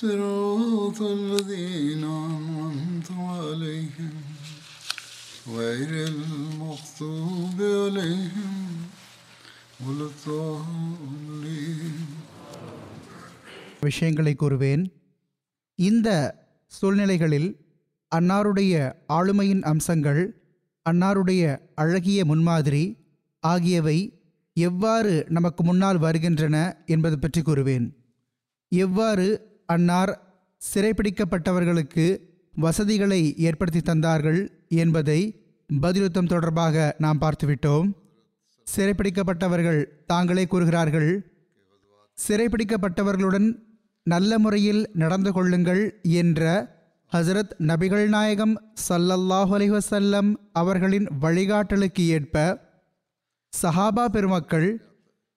صراط الذين أنعمت عليهم غير المغضوب عليهم ولا الضالين விஷயங்களை கூறுவேன் இந்த சூழ்நிலைகளில் அன்னாருடைய ஆளுமையின் அம்சங்கள் அன்னாருடைய அழகிய முன்மாதிரி ஆகியவை எவ்வாறு நமக்கு முன்னால் வருகின்றன என்பது பற்றி கூறுவேன் எவ்வாறு அன்னார் சிறைப்பிடிக்கப்பட்டவர்களுக்கு வசதிகளை ஏற்படுத்தி தந்தார்கள் என்பதை பதிலுத்தம் தொடர்பாக நாம் பார்த்துவிட்டோம். சிறைப்பிடிக்கப்பட்டவர்கள் தாங்களே கூறுகிறார்கள் சிறைப்பிடிக்கப்பட்டவர்களுடன் நல்ல முறையில் நடந்து கொள்ளுங்கள் என்ற ஹசரத் நபிகள் நாயகம் சல்லல்லாஹு அலிவசல்லம் அவர்களின் வழிகாட்டலுக்கு ஏற்ப சஹாபா பெருமக்கள்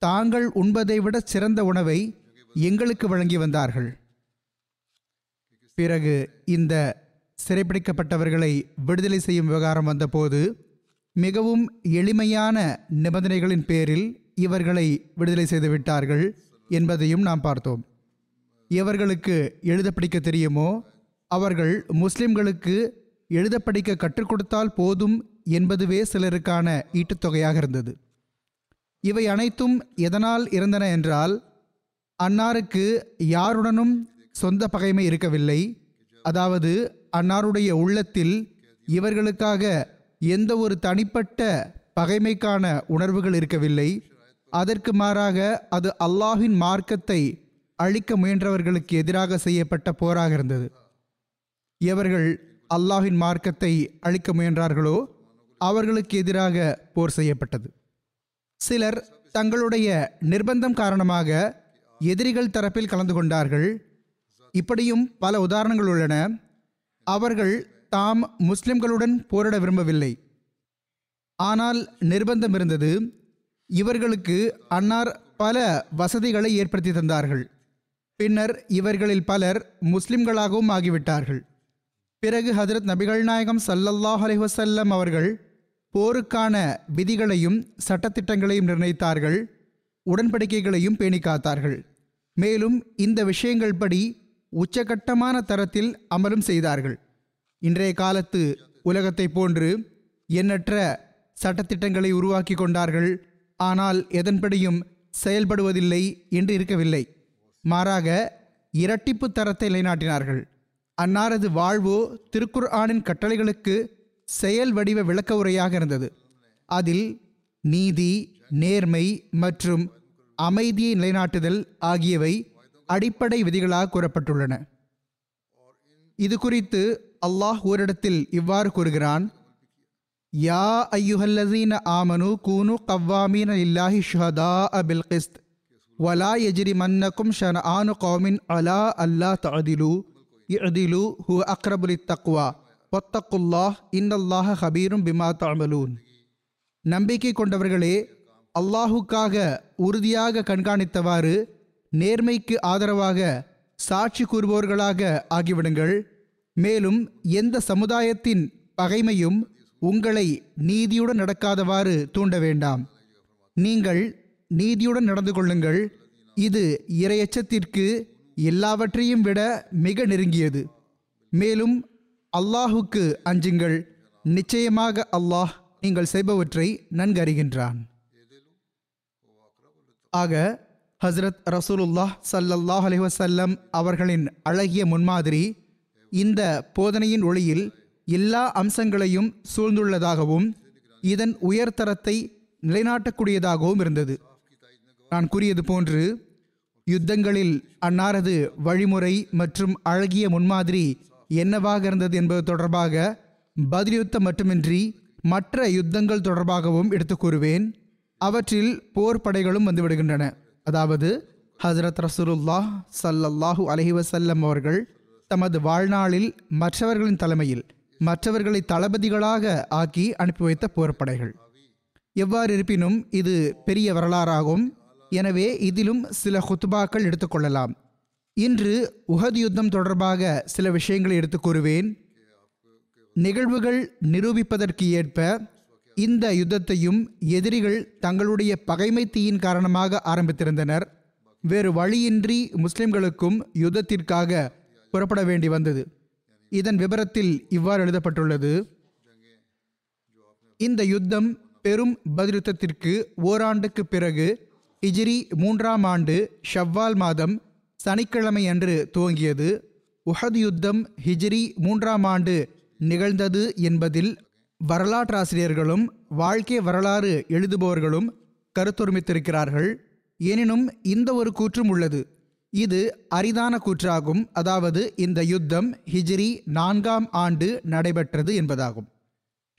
தாங்கள் உண்பதை விட சிறந்த உணவை எங்களுக்கு வழங்கி வந்தார்கள். பிறகு இந்த சிறைப்பிடிக்கப்பட்டவர்களை விடுதலை செய்யும் விவகாரம் வந்தபோது மிகவும் எளிமையான நிபந்தனைகளின் பேரில் இவர்களை விடுதலை செய்து விட்டார்கள் என்பதையும் நாம் பார்த்தோம். எவர்களுக்கு எழுத படிக்க தெரியுமோ? அவர்கள் முஸ்லிம்களுக்கு எழுத படிக்க கற்றுக் கொடுத்தால் போதும் என்பதுவே சிலருக்கான ஈட்டுத்தொகையாக இருந்தது. இவை அனைத்தும் எதனால் இருந்தன என்றால் அன்னாருக்கு யாருடனும் சொந்த பகைமை இருக்கவில்லை. அதாவது அன்னாருடைய உள்ளத்தில் இவர்களுக்காக எந்த ஒரு தனிப்பட்ட பகைமைக்கான உணர்வுகள் இருக்கவில்லை. அதற்கு மாறாக அது அல்லாஹின் மார்க்கத்தை அழிக்க முயன்றவர்களுக்கு எதிராக செய்யப்பட்ட போராக இருந்தது. எவர்கள் அல்லாஹின் மார்க்கத்தை அழிக்க முயன்றார்களோ அவர்களுக்கு எதிராக போர் செய்யப்பட்டது. சிலர் தங்களுடைய நிர்பந்தம் காரணமாக எதிரிகள் தரப்பில் கலந்து கொண்டார்கள். இப்படியும் பல உதாரணங்கள் உள்ளன. அவர்கள் தாம் முஸ்லிம்களுடன் போரிட விரும்பவில்லை. ஆனால் நிர்பந்தம் இருந்தது. இவர்களுக்கு அன்னார் பல வசதிகளை ஏற்படுத்தி தந்தார்கள். பின்னர் இவர்களில் பலர் முஸ்லிம்களாகவும் ஆகிவிட்டார்கள். பிறகு ஹதரத் நபிகள் நாயகம் சல்லல்லாஹ் அலிவசல்லம் அவர்கள் போருக்கான விதிகளையும் சட்டத்திட்டங்களையும் நிர்ணயித்தார்கள். உடன்படிக்கைகளையும் பேணி காத்தார்கள். மேலும் இந்த விஷயங்கள் படி உச்சகட்டமான தரத்தில் அமலும் செய்தார்கள். இன்றைய காலத்து உலகத்தைப் போன்று எண்ணற்ற சட்டத்திட்டங்களை உருவாக்கி கொண்டார்கள். ஆனால் எதன்படியும் செயல்படுவதில்லை என்று இருக்கவில்லை. மாறாக இரட்டிப்பு தரத்தை நிலைநாட்டினார்கள். அன்னாரது வாழ்வோ திருக்குர் ஆனின் கட்டளைகளுக்கு செயல் வடிவ விளக்க உரையாக இருந்தது. அதில் நீதி நேர்மை மற்றும் அமைதியை நிலைநாட்டுதல் ஆகியவை அடிப்படை விதிகளாக கூறப்பட்டுள்ளன. இது குறித்து அல்லாஹ் ஓரிடத்தில் இவ்வாறு கூறுகிறான். யா ஐயுஹல்லசீன ஆமனு கூனு கவ்வாமீன இல்லாஹி ஷுஹதா அபில் கிஸ்த். வலா எஜிரி மன்னக்கும் ஷன ஆனு கௌமின் அலா அல்லா தஅதிலு. இதிலு ஹு அக்ரபுலி தக்வா பொத்தக்குல்லாஹ் இன்னல்லாஹ ஹபீரும் பிமா தாமலூன் நம்பிக்கை கொண்டவர்களே அல்லாஹுக்காக உறுதியாக கண்காணித்தவாறு நேர்மைக்கு ஆதரவாக சாட்சி கூறுபவர்களாக ஆகிவிடுங்கள். மேலும் எந்த சமுதாயத்தின் பகைமையும் உங்களை நீதியுடன் நடக்காதவாறு தூண்ட வேண்டாம். நீங்கள் நீதியுடன் நடந்து கொள்ளுங்கள். இது இரையச்சத்திற்கு எல்லாவற்றையும் விட மிக நெருங்கியது. மேலும் அல்லாஹுக்கு அஞ்சுங்கள். நிச்சயமாக அல்லாஹ் நீங்கள் செய்பவற்றை நன்கு அறிகின்றான் ஆக ஹஸ்ரத் ரசூலுல்லாஹ் சல்லல்லாஹ் அலி வசல்லம் அவர்களின் அழகிய முன்மாதிரி இந்த போதனையின் ஒளியில் எல்லா அம்சங்களையும் சூழ்ந்துள்ளதாகவும் இதன் உயர்தரத்தை நிலைநாட்டக்கூடியதாகவும் இருந்தது. நான் கூறியது போன்று யுத்தங்களில் அன்னாரது வழிமுறை மற்றும் அழகிய முன்மாதிரி என்னவாக இருந்தது என்பது தொடர்பாக பதில்யுத்தம் மட்டுமின்றி மற்ற யுத்தங்கள் தொடர்பாகவும் எடுத்து கூறுவேன். அவற்றில் போர் படைகளும் வந்துவிடுகின்றன அதாவது ஹசரத் ரசூலுல்லாஹ் சல்லல்லாஹு அலைஹி அவர்கள் தமது வாழ்நாளில் மற்றவர்களின் தலைமையில் மற்றவர்களை தளபதிகளாக ஆக்கி அனுப்பி வைத்த போர்ப்படைகள். எவ்வாறு இருப்பினும் இது பெரிய வரலாறாகும். எனவே இதிலும் சில ஹுத்துபாக்கள் எடுத்துக்கொள்ளலாம் இன்று உஹத் யுத்தம் தொடர்பாக சில விஷயங்களை எடுத்துக் கூறுவேன். நிகழ்வுகள் நிரூபிப்பதற்கு ஏற்ப இந்த யுத்தத்தையும் எதிரிகள் தங்களுடைய பகைமை தீயின் காரணமாக ஆரம்பித்திருந்தனர். வேறு வழியின்றி முஸ்லிம்களுக்கும் யுத்தத்திற்காக புறப்பட வேண்டி வந்தது. இதன் விபரத்தில் இவ்வாறு எழுதப்பட்டுள்ளது. இந்த யுத்தம் பெரும் பதிலுத்தத்திற்கு ஓராண்டுக்கு பிறகு ஹிஜ்ரி மூன்றாம் ஆண்டு ஷவ்வால் மாதம் சனிக்கிழமை அன்று துவங்கியது. உஹது யுத்தம் ஹிஜ்ரி மூன்றாம் ஆண்டு நிகழ்ந்தது என்பதில் வரலாற்றாசிரியர்களும் வாழ்க்கை வரலாறு எழுதுபவர்களும் கருத்தொருமித்திருக்கிறார்கள். எனினும் இந்த ஒரு கூற்றும் உள்ளது. இது அரிதான கூற்றாகும். அதாவது இந்த யுத்தம் ஹிஜ்ரி நான்காம் ஆண்டு நடைபெற்றது என்பதாகும்.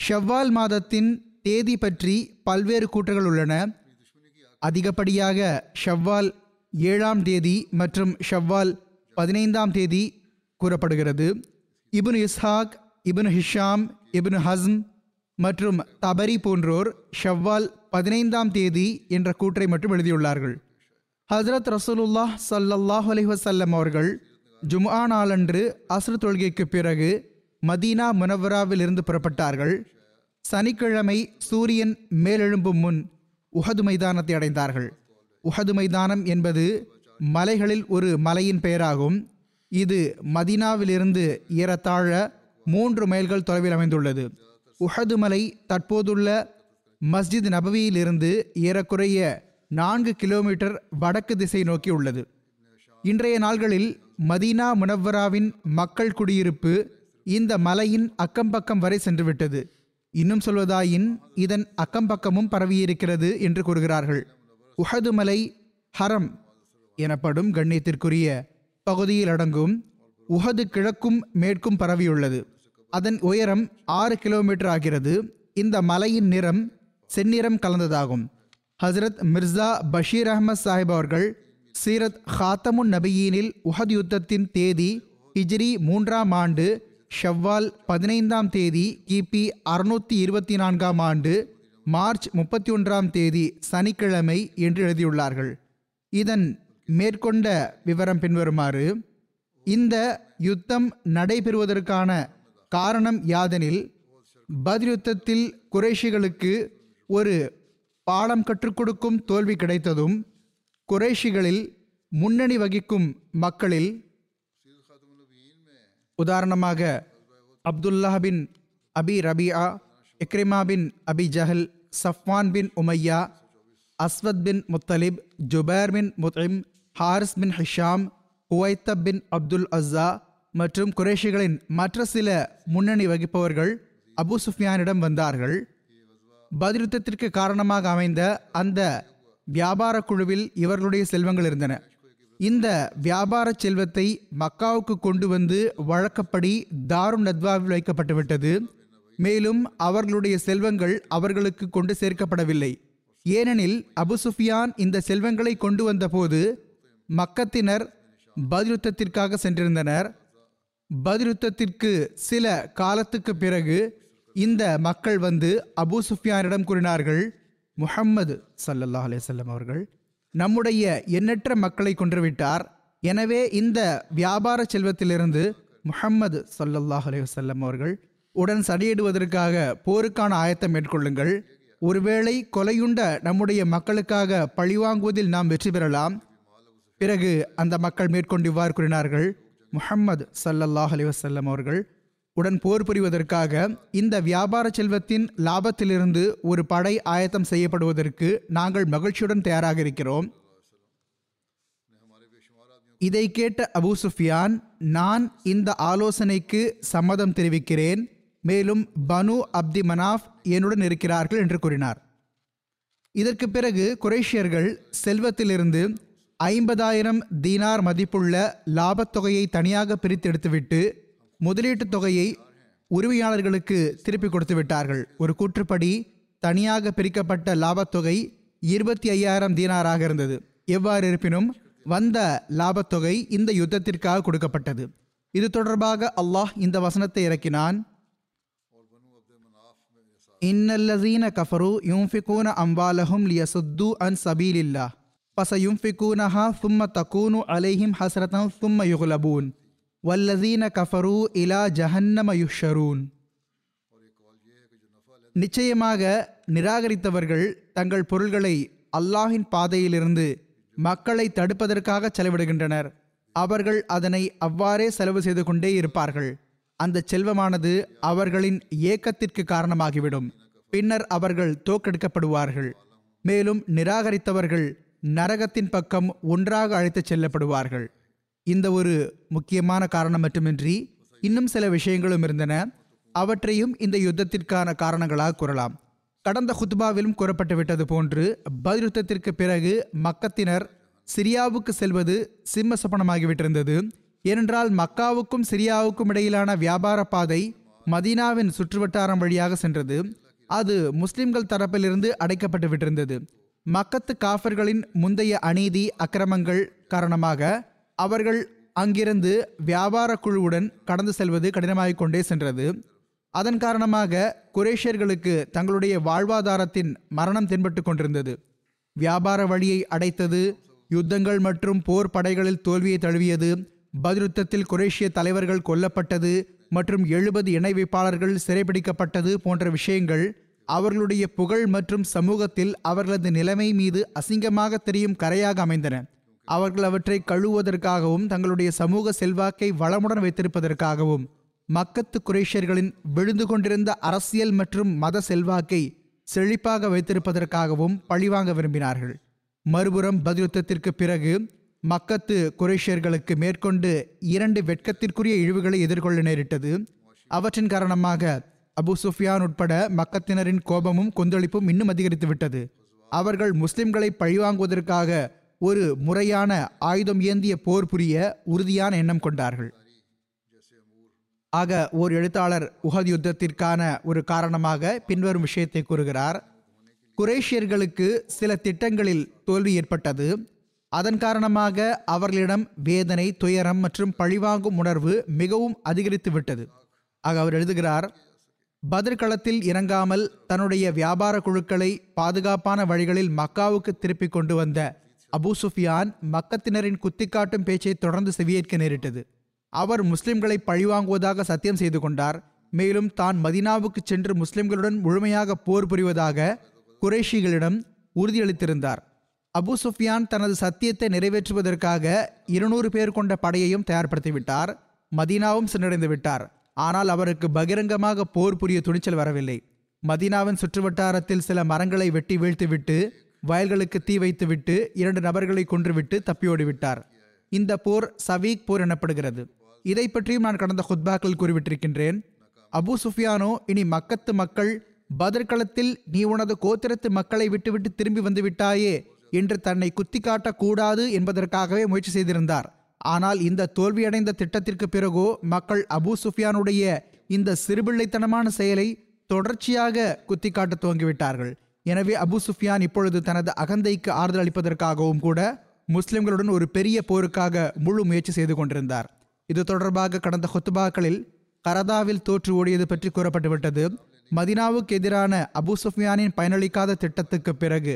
ஷவ்வால் மாதத்தின் தேதி பற்றி பல்வேறு கூற்றுகள் உள்ளன. அதிகப்படியாக ஷவ்வால் ஏழாம் தேதி மற்றும் ஷவ்வால் பதினைந்தாம் தேதி கூறப்படுகிறது. Ibn Ishaq Ibn Hisham Ibn Hazm மற்றும் தபரி போன்றோர் ஷவ்வால் பதினைந்தாம் தேதி என்ற கூற்றை மட்டும் எழுதியுள்ளார்கள். ஹசரத் ரசூலுல்லாஹ் சல்லல்லாஹ் அலைஹி அவர்கள் ஜும்ஆ நாளன்று அஸ்ர் தொழுகைக்கு பிறகு மதீனா முனவராவில் இருந்து புறப்பட்டார்கள். சனிக்கிழமை சூரியன் மேலெழும்பும் முன் உஹது மைதானத்தை அடைந்தார்கள். உஹது மைதானம் என்பது மலைகளில் ஒரு மலையின் பெயராகும். இது மதீனாவிலிருந்து ஏறத்தாழ மூன்று மைல்கள் தொலைவில் அமைந்துள்ளது. உஹது மலை தற்போதுள்ள மஸ்ஜித் நபவியிலிருந்து ஏறக்குறைய நான்கு கிலோமீட்டர் வடக்கு திசை நோக்கி உள்ளது. இன்றைய நாள்களில் மதீனா முனவ்வராவின் மக்கள் குடியிருப்பு இந்த மலையின் அக்கம்பக்கம் வரை சென்றுவிட்டது. இன்னும் சொல்வதாயின் இதன் அக்கம்பக்கமும் பரவியிருக்கிறது என்று கூறுகிறார்கள். உஹது மலை ஹரம் எனப்படும் கண்ணியத்திற்குரிய பகுதியில் அடங்கும் உஹது கிழக்கும் மேற்கும் பரவியுள்ளது. அதன் உயரம் ஆறு கிலோமீட்டர் ஆகிறது. இந்த மலையின் நிறம் செந்நிறம் கலந்ததாகும். ஹசரத் மிர்சா பஷீர் அஹமத் சாஹிப் அவர்கள் சீரத் ஹாத்தமுன் நபியீனில் உஹத் யுத்தத்தின் தேதி ஹிஜ்ரி மூன்றாம் ஆண்டு ஷவ்வால் பதினைந்தாம் தேதி கிபி அறுநூற்றி இருபத்தி நான்காம் ஆண்டு மார்ச் முப்பத்தி ஒன்றாம் தேதி சனிக்கிழமை என்று எழுதியுள்ளார்கள். இதன் மேற்கொண்ட விவரம் பின்வருமாறு இந்த யுத்தம் நடைபெறுவதற்கான காரணம் யாதெனில் பதியுத்தத்தில் குறைஷிகளுக்கு ஒரு பாடம் கற்றுக் கொடுக்கும் தோல்வி கிடைத்ததும் குறைஷிகளில் முன்னணி வகிக்கும் மக்களில் உதாரணமாக Abdullah bin Abi Rabia Ikrima bin Abi Jahl Safwan bin Umayya Aswad bin Muttalib Jubair bin Mut'im Harith bin Hisham Huwaitib bin Abdul Uzza மற்றும் குரேஷிகளின் மற்ற சில முன்னணி வகிப்பவர்கள் அபு சுஃபியானிடம் வந்தார்கள். பதிலுத்தத்திற்கு காரணமாக அமைந்த அந்த வியாபார குழுவில் இவர்களுடைய செல்வங்கள் இருந்தன. இந்த வியாபார செல்வத்தை மக்காவுக்கு கொண்டு வந்து வழக்கப்படி தாரு நத்வாவில் வைக்கப்பட்டுவிட்டது. மேலும் அவர்களுடைய செல்வங்கள் அவர்களுக்கு கொண்டு சேர்க்கப்படவில்லை. ஏனெனில் அபு சுஃபியான் இந்த செல்வங்களை கொண்டு வந்தபோது மக்கத்தினர் பதிலுத்தத்திற்காக சென்றிருந்தனர். பதிருத்தத்திற்கு சில காலத்துக்கு பிறகு இந்த மக்கள் வந்து அபு சுஃபியானிடம் கூறினார்கள் முஹம்மது சல்லல்லா அலிசல்லம் அவர்கள் நம்முடைய எண்ணற்ற மக்களை கொன்றுவிட்டார். எனவே இந்த வியாபார செல்வத்திலிருந்து முஹம்மது சல்லல்லாஹ் அலைஹி அவர்கள் உடன் சடியிடுவதற்காக போருக்கான ஆயத்தம் மேற்கொள்ளுங்கள். ஒருவேளை கொலையுண்ட நம்முடைய மக்களுக்காக பழிவாங்குவதில் நாம் வெற்றி பெறலாம். பிறகு அந்த மக்கள் மேற்கொண்டு இவ்வாறு கூறினார்கள் முஹம்மது சல்லல்லாஹ் அலிவசல்லம் அவர்கள் உடன் போர் புரிவதற்காக இந்த வியாபார செல்வத்தின் லாபத்திலிருந்து ஒரு படை ஆயத்தம் செய்யப்படுவதற்கு நாங்கள் மகிழ்ச்சியுடன் தயாராக இருக்கிறோம். இதை கேட்ட அபு சுஃபியான் நான் இந்த ஆலோசனைக்கு சம்மதம் தெரிவிக்கிறேன். மேலும் பனு அப்தி மனாஃப் என்னுடன் இருக்கிறார்கள் என்று கூறினார். இதற்கு பிறகு குரேஷியர்கள் செல்வத்திலிருந்து ஐம்பதாயிரம் தீனார் மதிப்புள்ள லாபத்தொகையை தனியாக பிரித்து எடுத்துவிட்டு முதலீட்டுத் தொகையை உரிமையாளர்களுக்கு திருப்பி கொடுத்து விட்டார்கள். ஒரு கூற்றுப்படி தனியாக பிரிக்கப்பட்ட லாபத்தொகை இருபத்தி ஐயாயிரம் தீனாராக இருந்தது. எவ்வாறு இருப்பினும் வந்த லாபத்தொகை இந்த யுத்தத்திற்காக கொடுக்கப்பட்டது. இது தொடர்பாக அல்லாஹ் இந்த வசனத்தை இறக்கினான். இன்னல்லசீன கஃபரு யும்ஃபிகூன அம்பாலஹும் லியசுத்து அன் சபீலில்லா பசயும்ஃபிகூனஹா சும்ம தகூனு அலைஹிம் ஹசரதம் சும்ம யுகுலபூன் வல்லதீன கஃபரு இலா ஜஹன்னம யுஷரூன் நிச்சயமாக நிராகரித்தவர்கள் தங்கள் பொருள்களை அல்லாஹின் பாதையிலிருந்து மக்களை தடுப்பதற்காக செலவிடுகின்றனர். அவர்கள் அதனை அவ்வாறே செலவு செய்து கொண்டே இருப்பார்கள். அந்த செல்வமானது அவர்களின் ஏக்கத்திற்கு காரணமாகிவிடும். பின்னர் அவர்கள் தோக்கெடுக்கப்படுவார்கள் மேலும் நிராகரித்தவர்கள் நரகத்தின் பக்கம் ஒன்றாக அழைத்துச் செல்லப்படுவார்கள். இந்த ஒரு முக்கியமான காரணம் மட்டுமின்றி இன்னும் சில விஷயங்களும் இருந்தன. அவற்றையும் இந்த யுத்தத்திற்கான காரணங்களாக கூறலாம். கடந்த ஹுத்பாவிலும் கூறப்பட்டு விட்டது போன்று பதில் யுத்தத்திற்கு பிறகு மக்கத்தினர் சிரியாவுக்கு செல்வது சிம்ம சபனமாகிவிட்டிருந்தது ஏனென்றால் மக்காவுக்கும் சிரியாவுக்கும் இடையிலான வியாபார பாதை மதீனாவின் சுற்றுவட்டாரம் வழியாக சென்றது. அது முஸ்லிம்கள் தரப்பிலிருந்து அடைக்கப்பட்டு விட்டிருந்தது மக்கத்து காஃபர்களின் முந்தைய அநீதி அக்கிரமங்கள் காரணமாக அவர்கள் அங்கிருந்து வியாபார குழுவுடன் கடந்து செல்வது கடினமாகிக் கொண்டே சென்றது. அதன் காரணமாக குரேஷியர்களுக்கு தங்களுடைய வாழ்வாதாரத்தின் மரணம் தென்பட்டு கொண்டிருந்தது. வியாபார வழியை அடைத்தது யுத்தங்கள் மற்றும் போர் படைகளில் தோல்வியை தழுவியது பதிருத்தத்தில் குரேஷிய தலைவர்கள் கொல்லப்பட்டது மற்றும் எழுபது இணை வைப்பாளர்கள் சிறைபிடிக்கப்பட்டது போன்ற விஷயங்கள் அவர்களுடைய புகழ் மற்றும் சமூகத்தில் அவர்களது நிலைமை மீது அசிங்கமாக தெரியும் கரையாக அமைந்தன. அவர்கள் அவற்றை கழுவுவதற்காகவும் தங்களுடைய சமூக செல்வாக்கை வளமுடன் வைத்திருப்பதற்காகவும் மக்கத்து குரேஷியர்களின் விழுந்து கொண்டிருந்த அரசியல் மற்றும் மத செல்வாக்கை செழிப்பாக வைத்திருப்பதற்காகவும் பழிவாங்க விரும்பினார்கள். மறுபுறம் பதிலுத்தத்திற்கு பிறகு மக்கத்து குரேஷியர்களுக்கு மேற்கொண்டு இரண்டு வெட்கத்திற்குரிய இழிவுகளை எதிர்கொள்ள நேரிட்டது. அவற்றின் காரணமாக அபு சுஃபியான் உட்பட மக்கத்தினரின் கோபமும் கொந்தளிப்பும் இன்னும் அதிகரித்து விட்டது. அவர்கள் முஸ்லிம்களை பழிவாங்குவதற்காக ஒரு முறையான ஆயுதம் ஏந்திய போர் புரிய உறுதியான எண்ணம் கொண்டார்கள். ஆக ஓர் எழுத்தாளர் உஹத் யுத்தத்திற்கான ஒரு காரணமாக பின்வரும் விஷயத்தை கூறுகிறார். குரேஷியர்களுக்கு சில திட்டங்களில் தோல்வி ஏற்பட்டது. அதன் காரணமாக அவர்களிடம் வேதனை துயரம் மற்றும் பழிவாங்கும் உணர்வு மிகவும் அதிகரித்து விட்டது. ஆக அவர் எழுதுகிறார் பதிர்களத்தில் இறங்காமல் தன்னுடைய வியாபார குழுக்களை பாதுகாப்பான வழிகளில் மக்காவுக்கு திருப்பிக் கொண்டு வந்த அபு சுஃபியான் மக்கத்தினரின் குத்திக்காட்டும் பேச்சை தொடர்ந்து செவியேற்க நேரிட்டது. அவர் முஸ்லிம்களை பழிவாங்குவதாக சத்தியம் செய்து கொண்டார். மேலும் தான் மதினாவுக்கு சென்று முஸ்லிம்களுடன் முழுமையாக போர் புரிவதாக குரேஷிகளிடம் உறுதியளித்திருந்தார். அபு சுஃபியான் தனது சத்தியத்தை நிறைவேற்றுவதற்காக இருநூறு பேர் கொண்ட படையையும் தயார்படுத்திவிட்டார். மதீனாவும் சென்றடைந்து விட்டார் ஆனால் அவருக்கு பகிரங்கமாக போர் புரிய துணிச்சல் வரவில்லை. மதீனாவின் சுற்றுவட்டாரத்தில் சில மரங்களை வெட்டி வீழ்த்துவிட்டு வயல்களுக்கு தீ வைத்துவிட்டு இரண்டு நபர்களை கொன்றுவிட்டு தப்பியோடிவிட்டார் இந்த போர் சவீக் போர் எனப்படுகிறது. இதை பற்றியும் நான் கடந்த ஹுத்பாக்கள் கூறிவிட்டிருக்கின்றேன் அபு சுஃபியானோ இனி மக்கத்து மக்கள் பதர்களத்தில் நீ உனது கோத்திரத்து மக்களை விட்டுவிட்டு திரும்பி வந்து விட்டாயே என்று தன்னை குத்தி காட்டக்கூடாது என்பதற்காகவே முயற்சி செய்திருந்தார். ஆனால் இந்த தோல்வியடைந்த திட்டத்திற்கு பிறகோ மக்கள் அபு சுஃபியானுடைய இந்த சிறுபிள்ளைத்தனமான செயலை தொடர்ச்சியாக குத்தி காட்ட துவங்கிவிட்டார்கள். எனவே அபு சுஃபியான் இப்பொழுது தனது அகந்தைக்கு ஆறுதல் அளிப்பதற்காகவும் கூட முஸ்லிம்களுடன் ஒரு பெரிய போருக்காக முழு முயற்சி செய்து கொண்டிருந்தார். இது தொடர்பாக கடந்த ஹொத்துபாக்களில் கரதாவில் தோற்று ஓடியது பற்றி கூறப்பட்டுவிட்டது. மதினாவுக்கு எதிரான அபு சுஃபியானின் பயனளிக்காத திட்டத்துக்கு பிறகு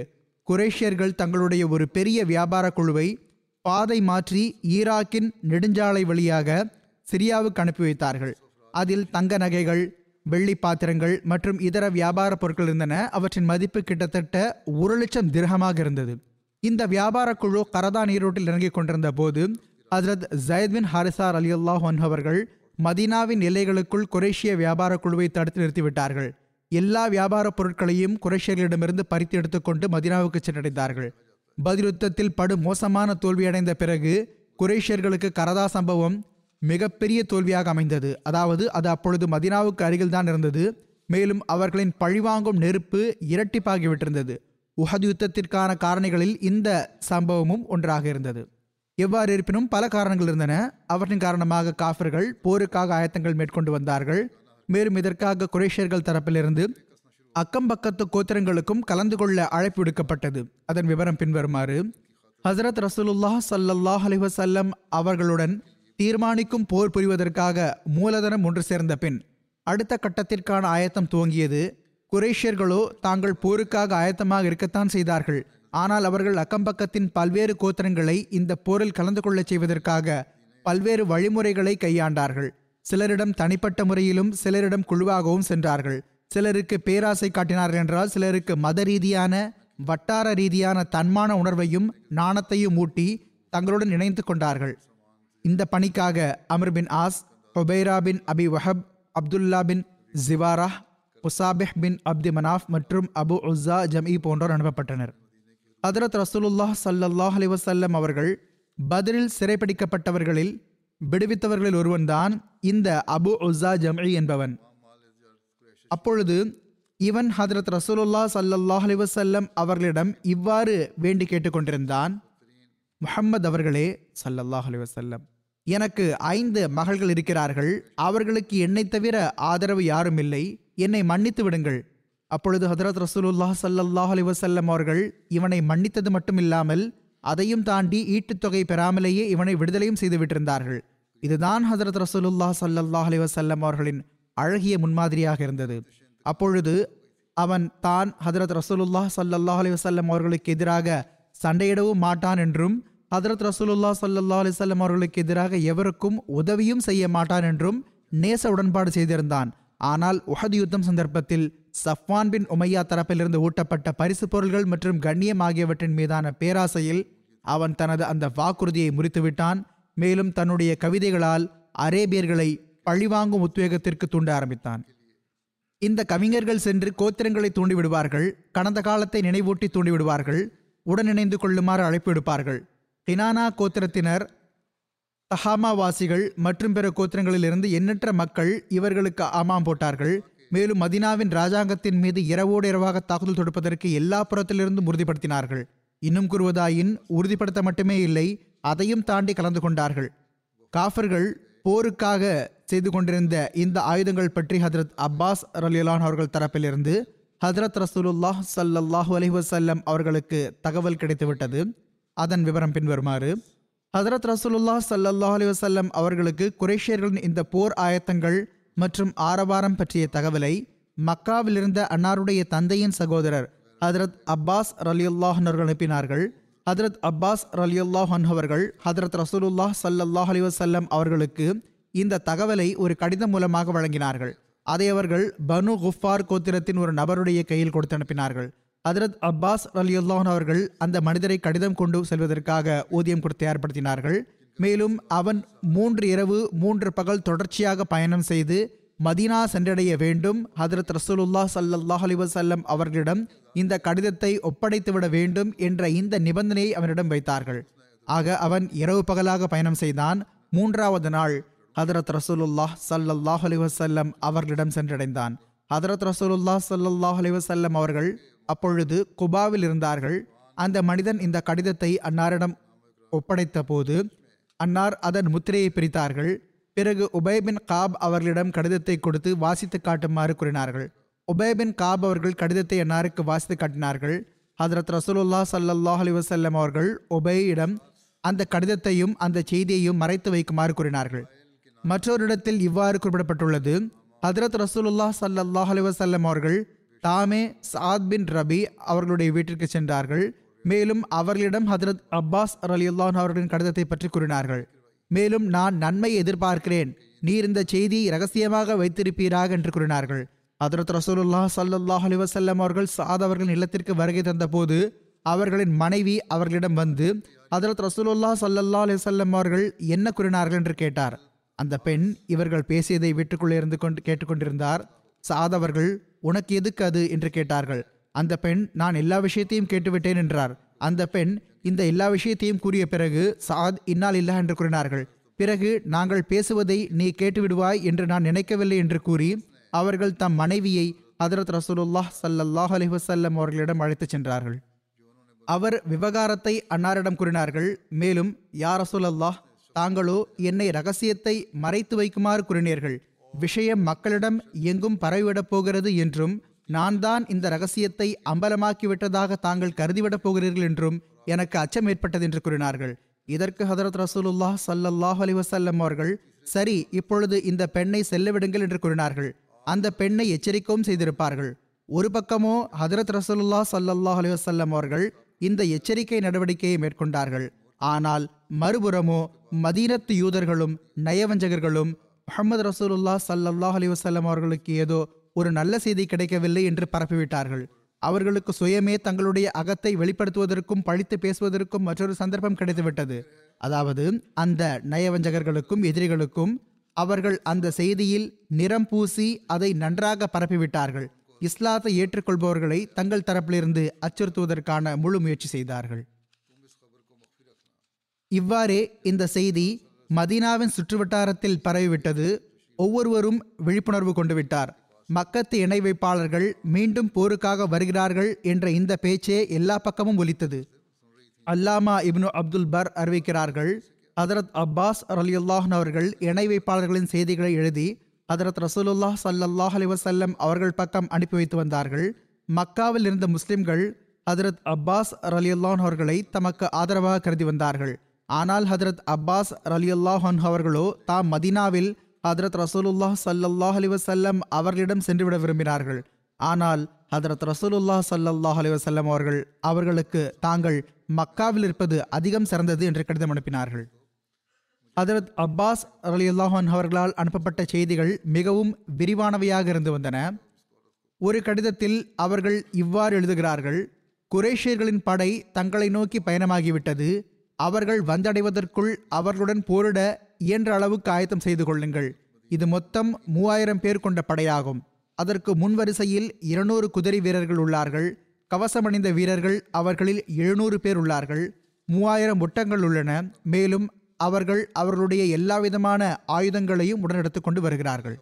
குரேஷியர்கள் தங்களுடைய ஒரு பெரிய வியாபார குழுவை பாதை மாற்றி ஈராக்கின் நெடுஞ்சாலை வழியாக சிரியாவுக்கு அனுப்பி வைத்தார்கள். அதில் தங்க நகைகள் வெள்ளி பாத்திரங்கள் மற்றும் இதர வியாபார பொருட்கள் இருந்தன. அவற்றின் மதிப்பு கிட்டத்தட்ட ஒரு லட்சம் திரகமாக இருந்தது. இந்த வியாபார குழு கரதா நீரோட்டில் இறங்கிக் கொண்டிருந்த போது ஹசரத் ஜயத் பின் ஹாரிசார் அலி அல்லாஹ் அவர்கள் மதீனாவின் எல்லைகளுக்குள் குரேஷிய வியாபார குழுவை தடுத்து நிறுத்திவிட்டார்கள். எல்லா வியாபார பொருட்களையும் குரேஷியர்களிடமிருந்து பறித்து எடுத்துக்கொண்டு மதினாவுக்கு சென்றடைந்தார்கள். பதிலுத்தத்தில் படு மோசமான தோல்வியடைந்த பிறகு குரேஷியர்களுக்கு கரதா சம்பவம் மிகப்பெரிய தோல்வியாக அமைந்தது. அதாவது அது அப்பொழுது மதினாவுக்கு அருகில்தான் இருந்தது. மேலும் அவர்களின் பழிவாங்கும் நெருப்பு இரட்டிப்பாகிவிட்டிருந்தது உஹது யுத்தத்திற்கான காரணிகளில் இந்த சம்பவமும் ஒன்றாக இருந்தது. எவ்வாறு இருப்பினும் பல காரணங்கள் இருந்தன. அவற்றின் காரணமாக காஃபர்கள் போருக்காக ஆயத்தங்கள் மேற்கொண்டு வந்தார்கள். மேலும் இதற்காக குரேஷியர்கள் தரப்பிலிருந்து அக்கம்பக்கத்து கோத்திரங்களுக்கும் கலந்து கொள்ள அழைப்பு விடுக்கப்பட்டது. அதன் விவரம் பின்வருமாறு ஹசரத் ரசூலுல்லாஹ் ஸல்லல்லாஹு அலைஹி அவர்களுடன் தீர்மானிக்கும் போர் புரிவதற்காக மூலதனம் ஒன்று சேர்ந்த பின் அடுத்த கட்டத்திற்கான ஆயத்தம் துவங்கியது. குரேஷியர்களோ தாங்கள் போருக்காக ஆயத்தமாக இருக்கத்தான் செய்தார்கள். ஆனால் அவர்கள் அக்கம்பக்கத்தின் பல்வேறு கோத்திரங்களை இந்த போரில் கலந்து கொள்ளச் செய்வதற்காக பல்வேறு வழிமுறைகளை கையாண்டார்கள். சிலரிடம் தனிப்பட்ட முறையிலும் சிலரிடம் குழுவாகவும் சென்றார்கள். சிலருக்கு பேராசை காட்டினார்கள் என்றால் சிலருக்கு மத ரீதியான வட்டார ரீதியான தன்மான உணர்வையும் நாணத்தையும் ஊட்டி தங்களுடன் இணைந்து கொண்டார்கள். இந்த பணிக்காக Amr bin As Hubayra bin Abi Wahb Abdullah bin Zibara Usafih bin Abdi Manaf மற்றும் அபு உஸா ஜமீ போன்றோர் அனுப்பப்பட்டனர். ஹதரத் ரசூலுல்லாஹ் சல்லாஹ் அலைஹி அவர்கள் பதிலில் சிறைப்பிடிக்கப்பட்டவர்களில் விடுவித்தவர்களில் ஒருவன்தான் இந்த அபு உஸா ஜம்இ என்பவன். அப்பொழுது இவன் ஹதரத் ரசூலுல்லா சல்லாஹ் அலிவசல்லம் அவர்களிடம் இவ்வாறு வேண்டி கேட்டுக்கொண்டிருந்தான். முஹம்மது அவர்களே சல்லல்லாஹ் அலிவசல்லம் எனக்கு ஐந்து மகள்கள் இருக்கிறார்கள். அவர்களுக்கு என்னை தவிர ஆதரவு யாரும் இல்லை. என்னை மன்னித்து விடுங்கள். அப்பொழுது ஹதரத் ரசூலுல்லாஹ் சல்லாஹ் அலிவசல்லம் அவர்கள் இவனை மன்னித்தது மட்டும் இல்லாமல் அதையும் தாண்டி ஈட்டுத் தொகை பெறாமலேயே இவனை விடுதலையும் செய்து விட்டிருந்தார்கள். இதுதான் ஹதரத் ரசூலுல்லாஹ் சல்லாஹ் அலிவசல்லம் அவர்களின் அழகிய முன்மாதிரியாக இருந்தது. அப்பொழுது அவன் தான் ஹதரத் ரசூலுல்லா ஸல்லல்லாஹு அலி வல்லம் அவர்களுக்கு எதிராக சண்டையிடவும் மாட்டான் என்றும் ஹதரத் ரசூலுல்லா சல்லா அலிசல்லம் அவர்களுக்கு எதிராக எவருக்கும் உதவியும் செய்ய மாட்டான் என்றும் நேச உடன்பாடு செய்திருந்தான். ஆனால் உஹது யுத்தம் சந்தர்ப்பத்தில் சஃப்வான் பின் உமையா தரப்பிலிருந்து ஊட்டப்பட்ட பரிசு பொருள்கள் மற்றும் கண்ணியம் ஆகியவற்றின் மீதான பேராசையில் அவன் தனது அந்த வாக்குறுதியை முறித்துவிட்டான். மேலும் தன்னுடைய கவிதைகளால் அரேபியர்களை பழிவாங்கும் உத்வேகத்திற்கு தூண்ட ஆரம்பித்தான். இந்த கவிஞர்கள் சென்று கோத்திரங்களை தூண்டிவிடுவார்கள் கடந்த காலத்தை நினைவூட்டி தூண்டிவிடுவார்கள் உடன் இணைந்து கொள்ளுமாறு அழைப்பு விடுப்பார்கள் கினானா கோத்திரத்தினர் தஹாமாவாசிகள் மற்றும் பிற கோத்திரங்களிலிருந்து எண்ணற்ற மக்கள் இவர்களுக்கு ஆமாம் போட்டார்கள். மேலும் மதினாவின் ராஜாங்கத்தின் மீது இரவோடு இரவாக தாக்குதல் தொடுப்பதற்கு எல்லா புறத்திலிருந்தும் உறுதிப்படுத்தினார்கள். இன்னும் கூறுவதாயின் உறுதிப்படுத்த மட்டுமே இல்லை அதையும் தாண்டி கலந்து கொண்டார்கள். காஃபர்கள் போருக்காக செய்து கொண்டிருந்த இந்த ஆயுதங்கள் பற்றி ஹதரத் அப்பாஸ் ரலியலான் அவர்கள் தரப்பிலிருந்து ஹதரத் ரசூலுல்லாஹ் ஸல்லல்லாஹு அலி வசல்லம் அவர்களுக்கு தகவல் கிடைத்துவிட்டது. அதன் விவரம் பின்வருமாறு ஹதரத் ரசூலுல்லாஹ் சல்லல்லாஹ் அலி வசல்லம் அவர்களுக்கு குரேஷியர்களின் இந்த போர் ஆயத்தங்கள் மற்றும் ஆரவாரம் பற்றிய தகவலை மக்காவிலிருந்த அன்னாருடைய தந்தையின் சகோதரர் ஹதரத் அப்பாஸ் ரலியுல்லாஹ் அனுப்பினார்கள். ஹதரத் அப்பாஸ் ரலியுல்லாஹ் அவர்கள் ஹதரத் ரசூலுல்லாஹ் சல்லல்லாஹ் அலி வசல்லம் அவர்களுக்கு இந்த தகவலை ஒரு கடிதம் மூலமாக வழங்கினார்கள். அதை அவர்கள் பனு குஃபார் கோத்திரத்தின் ஒரு நபருடைய கையில் கொடுத்து அனுப்பினார்கள். ஹதரத் அப்பாஸ் அலியுல்லான் அவர்கள் அந்த மனிதரை கடிதம் கொண்டு செல்வதற்காக ஊதியம் கொடுத்து ஏற்படுத்தினார்கள். மேலும் அவன் மூன்று இரவு மூன்று பகல் தொடர்ச்சியாக பயணம் செய்து மதீனா சென்றடைய வேண்டும். ஹதரத் ரசூலுல்லா சல்லாஹ் அலைஹி அவர்களிடம் இந்த கடிதத்தை ஒப்படைத்துவிட வேண்டும் என்ற இந்த நிபந்தனையை அவனிடம் வைத்தார்கள். ஆக அவன் இரவு பகலாக பயணம் செய்தான். மூன்றாவது நாள் ஹதரத் ரசூலுல்லாஹ் ஸல்லல்லாஹு அலைஹி வஸல்லம் அவர்களிடம் சென்றடைந்தான். ஹதரத் ரசூலுல்லாஹ் சல்லல்லாஹ் அலைஹி வஸல்லம் அவர்கள் அப்பொழுது குபாவில் இருந்தார்கள். அந்த மனிதன் இந்த கடிதத்தை அன்னாரிடம் ஒப்படைத்த போது அன்னார் அதன் முத்திரையை பிரித்தார்கள். பிறகு உபயபின் காப் அவர்களிடம் கடிதத்தை கொடுத்து வாசித்து காட்டுமாறு கூறினார்கள். உபயபின் காப் அவர்கள் கடிதத்தை அன்னாருக்கு வாசித்து காட்டினார்கள். ஹதரத் ரசூலுல்லா சல்லாஹ் அலி வசல்லம் அவர்கள் உபயிடம் அந்த கடிதத்தையும் அந்த செய்தியையும் மறைத்து வைக்குமாறு கூறினார்கள். மற்றொரு இடத்தில் இவ்வாறு குறிப்பிடப்பட்டுள்ளது. ஹதரத் ரசூலுல்லா சல்லாஹ் அலைஹி அவர்கள் தாமே சாத் பின் ரபி அவர்களுடைய வீட்டிற்கு சென்றார்கள். மேலும் அவர்களிடம் ஹதரத் அப்பாஸ் அலியுல்லான் அவர்களின் கடிதத்தை பற்றி கூறினார்கள். மேலும் நான் நன்மை எதிர்பார்க்கிறேன். நீர் இந்த செய்தியை ரகசியமாக வைத்திருப்பீராக என்று கூறினார்கள். ஹதரத் ரசூலுல்லா சல்லாஹ் அலிவசல்லம் அவர்கள் சாத் அவர்களின் இல்லத்திற்கு வருகை தந்தபோது அவர்களின் மனைவி அவர்களிடம் வந்து ஹதரத் ரசூலுல்லா சல்லல்லா அலைஹி அவர்கள் என்ன கூறினார்கள்? என்று கேட்டார். அந்த பெண் இவர்கள் பேசியதை வீட்டுக்குள்ளே இருந்து கொண்டு கேட்டுக்கொண்டிருந்தார். சாத் அவர்கள் உனக்கு எதுக்கு அது? என்று கேட்டார்கள். அந்த பெண் நான் எல்லா விஷயத்தையும் கேட்டுவிட்டேன் என்றார். அந்த பெண் இந்த எல்லா விஷயத்தையும் கூறிய பிறகு சாத் இன்னால் இல்லா என்று கூறினார்கள். பிறகு நாங்கள் பேசுவதை நீ கேட்டுவிடுவாய் என்று நான் நினைக்கவில்லை என்று கூறி அவர்கள் தம் மனைவியை ஹதரத் ரசூலுல்லாஹ் சல்லாஹ் அலைஹி வஸல்லம் அவர்களிடம் அழைத்துச் சென்றார்கள். அவர் விவகாரத்தை அன்னாரிடம் கூறினார்கள். மேலும் யார் ரசூல் அல்லாஹ் தாங்களோ என்னை ரகசியத்தை மறைத்து வைக்குமாறு கூறினீர்கள். விஷயம் மக்களிடம் எங்கும் பரவிவிடப் போகிறது என்றும் நான் தான் இந்த ரகசியத்தை அம்பலமாக்கிவிட்டதாக தாங்கள் கருதிவிடப் போகிறீர்கள் என்றும் எனக்கு அச்சம் ஏற்பட்டது என்று கூறினார்கள். இதற்கு ஹதரத் ரசூலுல்லாஹ் சல்லாஹ் அலி வசல்லம் அவர்கள் சரி இப்பொழுது இந்த பெண்ணை செல்லவிடுங்கள் என்று கூறினார்கள். அந்த பெண்ணை எச்சரிக்கவும் செய்திருப்பார்கள். ஒரு பக்கமோ ஹதரத் ரசூலுல்லாஹ் சல்லாஹ் அலி வசல்லம் அவர்கள் இந்த எச்சரிக்கை நடவடிக்கையை மேற்கொண்டார்கள். ஆனால் மறுபுறமோ மதீனத்து யூதர்களும் நயவஞ்சகர்களும் முகமது ரசூலுல்லா சல்லாஹ் அலி வசல்லம் அவர்களுக்கு ஏதோ ஒரு நல்ல செய்தி கிடைக்கவில்லை என்று பரப்பிவிட்டார்கள். அவர்களுக்கு சுயமே தங்களுடைய அகத்தை வெளிப்படுத்துவதற்கும் பழித்து பேசுவதற்கும் மற்றொரு சந்தர்ப்பம் கிடைத்துவிட்டது. அதாவது அந்த நயவஞ்சகர்களுக்கும் எதிரிகளுக்கும் அவர்கள் அந்த செய்தியில் நிறம் பூசி அதை நன்றாக பரப்பிவிட்டார்கள். இஸ்லாத்தை ஏற்றுக்கொள்பவர்களை தங்கள் தரப்பிலிருந்து அச்சுறுத்துவதற்கான முழு முயற்சி செய்தார்கள். இவ்வாறே இந்த செய்தி மதீனாவின் சுற்றுவட்டாரத்தில் பரவிவிட்டது. ஒவ்வொருவரும் விழிப்புணர்வு கொண்டு விட்டார் மக்கத்து இணை வைப்பாளர்கள் மீண்டும் போருக்காக வருகிறார்கள் என்ற இந்த பேச்சே எல்லா பக்கமும் ஒலித்தது. அல்லாமா இப்னு அப்துல் பர் அறிவிக்கிறார்கள் ஹதரத் அப்பாஸ் அலியுல்லாஹன் அவர்கள் இணை வைப்பாளர்களின் செய்திகளை எழுதி ஹதரத் ரசூலுல்லாஹ் சல்லாஹ் அலி வசல்லம் அவர்கள் பக்கம் அனுப்பி வைத்து வந்தார்கள். மக்காவில் இருந்த முஸ்லிம்கள் ஹதரத் அப்பாஸ் அலியுல்லான் அவர்களை தமக்கு ஆதரவாக கருதி வந்தார்கள். ஆனால் ஹதரத் அப்பாஸ் ரலியுல்லாஹன் அவர்களோ தாம் மதீனாவில் ஹதரத் ரசூலுல்லாஹ் ஸல்லல்லாஹு அலி வசல்லம் அவர்களிடம் சென்றுவிட விரும்பினார்கள். ஆனால் ஹதரத் ரசூலுல்லாஹ் ஸல்லல்லாஹு அலி வசல்லம் அவர்கள் அவர்களுக்கு தாங்கள் மக்காவில் இருப்பது அதிகம் சிறந்தது என்று கடிதம் அனுப்பினார்கள். ஹதரத் அப்பாஸ் ரலியுல்லாஹன் அவர்களால் அனுப்பப்பட்ட செய்திகள் மிகவும் விரிவானவையாக இருந்து வந்தன. ஒரு கடிதத்தில் அவர்கள் இவ்வாறு எழுதுகிறார்கள் குரேஷியர்களின் படை தங்களை நோக்கி பயணமாகிவிட்டது. அவர்கள் வந்தடைவதற்குள் அவர்களுடன் போரிட இயன்ற அளவுக்கு ஆயத்தம் செய்து கொள்ளுங்கள். இது மொத்தம் மூவாயிரம் பேர் கொண்ட படையாகும். அதற்கு முன்வரிசையில் இருநூறு குதிரை வீரர்கள் உள்ளார்கள். கவசமணிந்த வீரர்கள் அவர்களில் எழுநூறு பேர் உள்ளார்கள். மூவாயிரம் ஒட்டங்கள் உள்ளன. மேலும் அவர்கள் அவர்களுடைய எல்லாவிதமான ஆயுதங்களையும் உடனெடுத்து கொண்டு வருகிறார்கள்.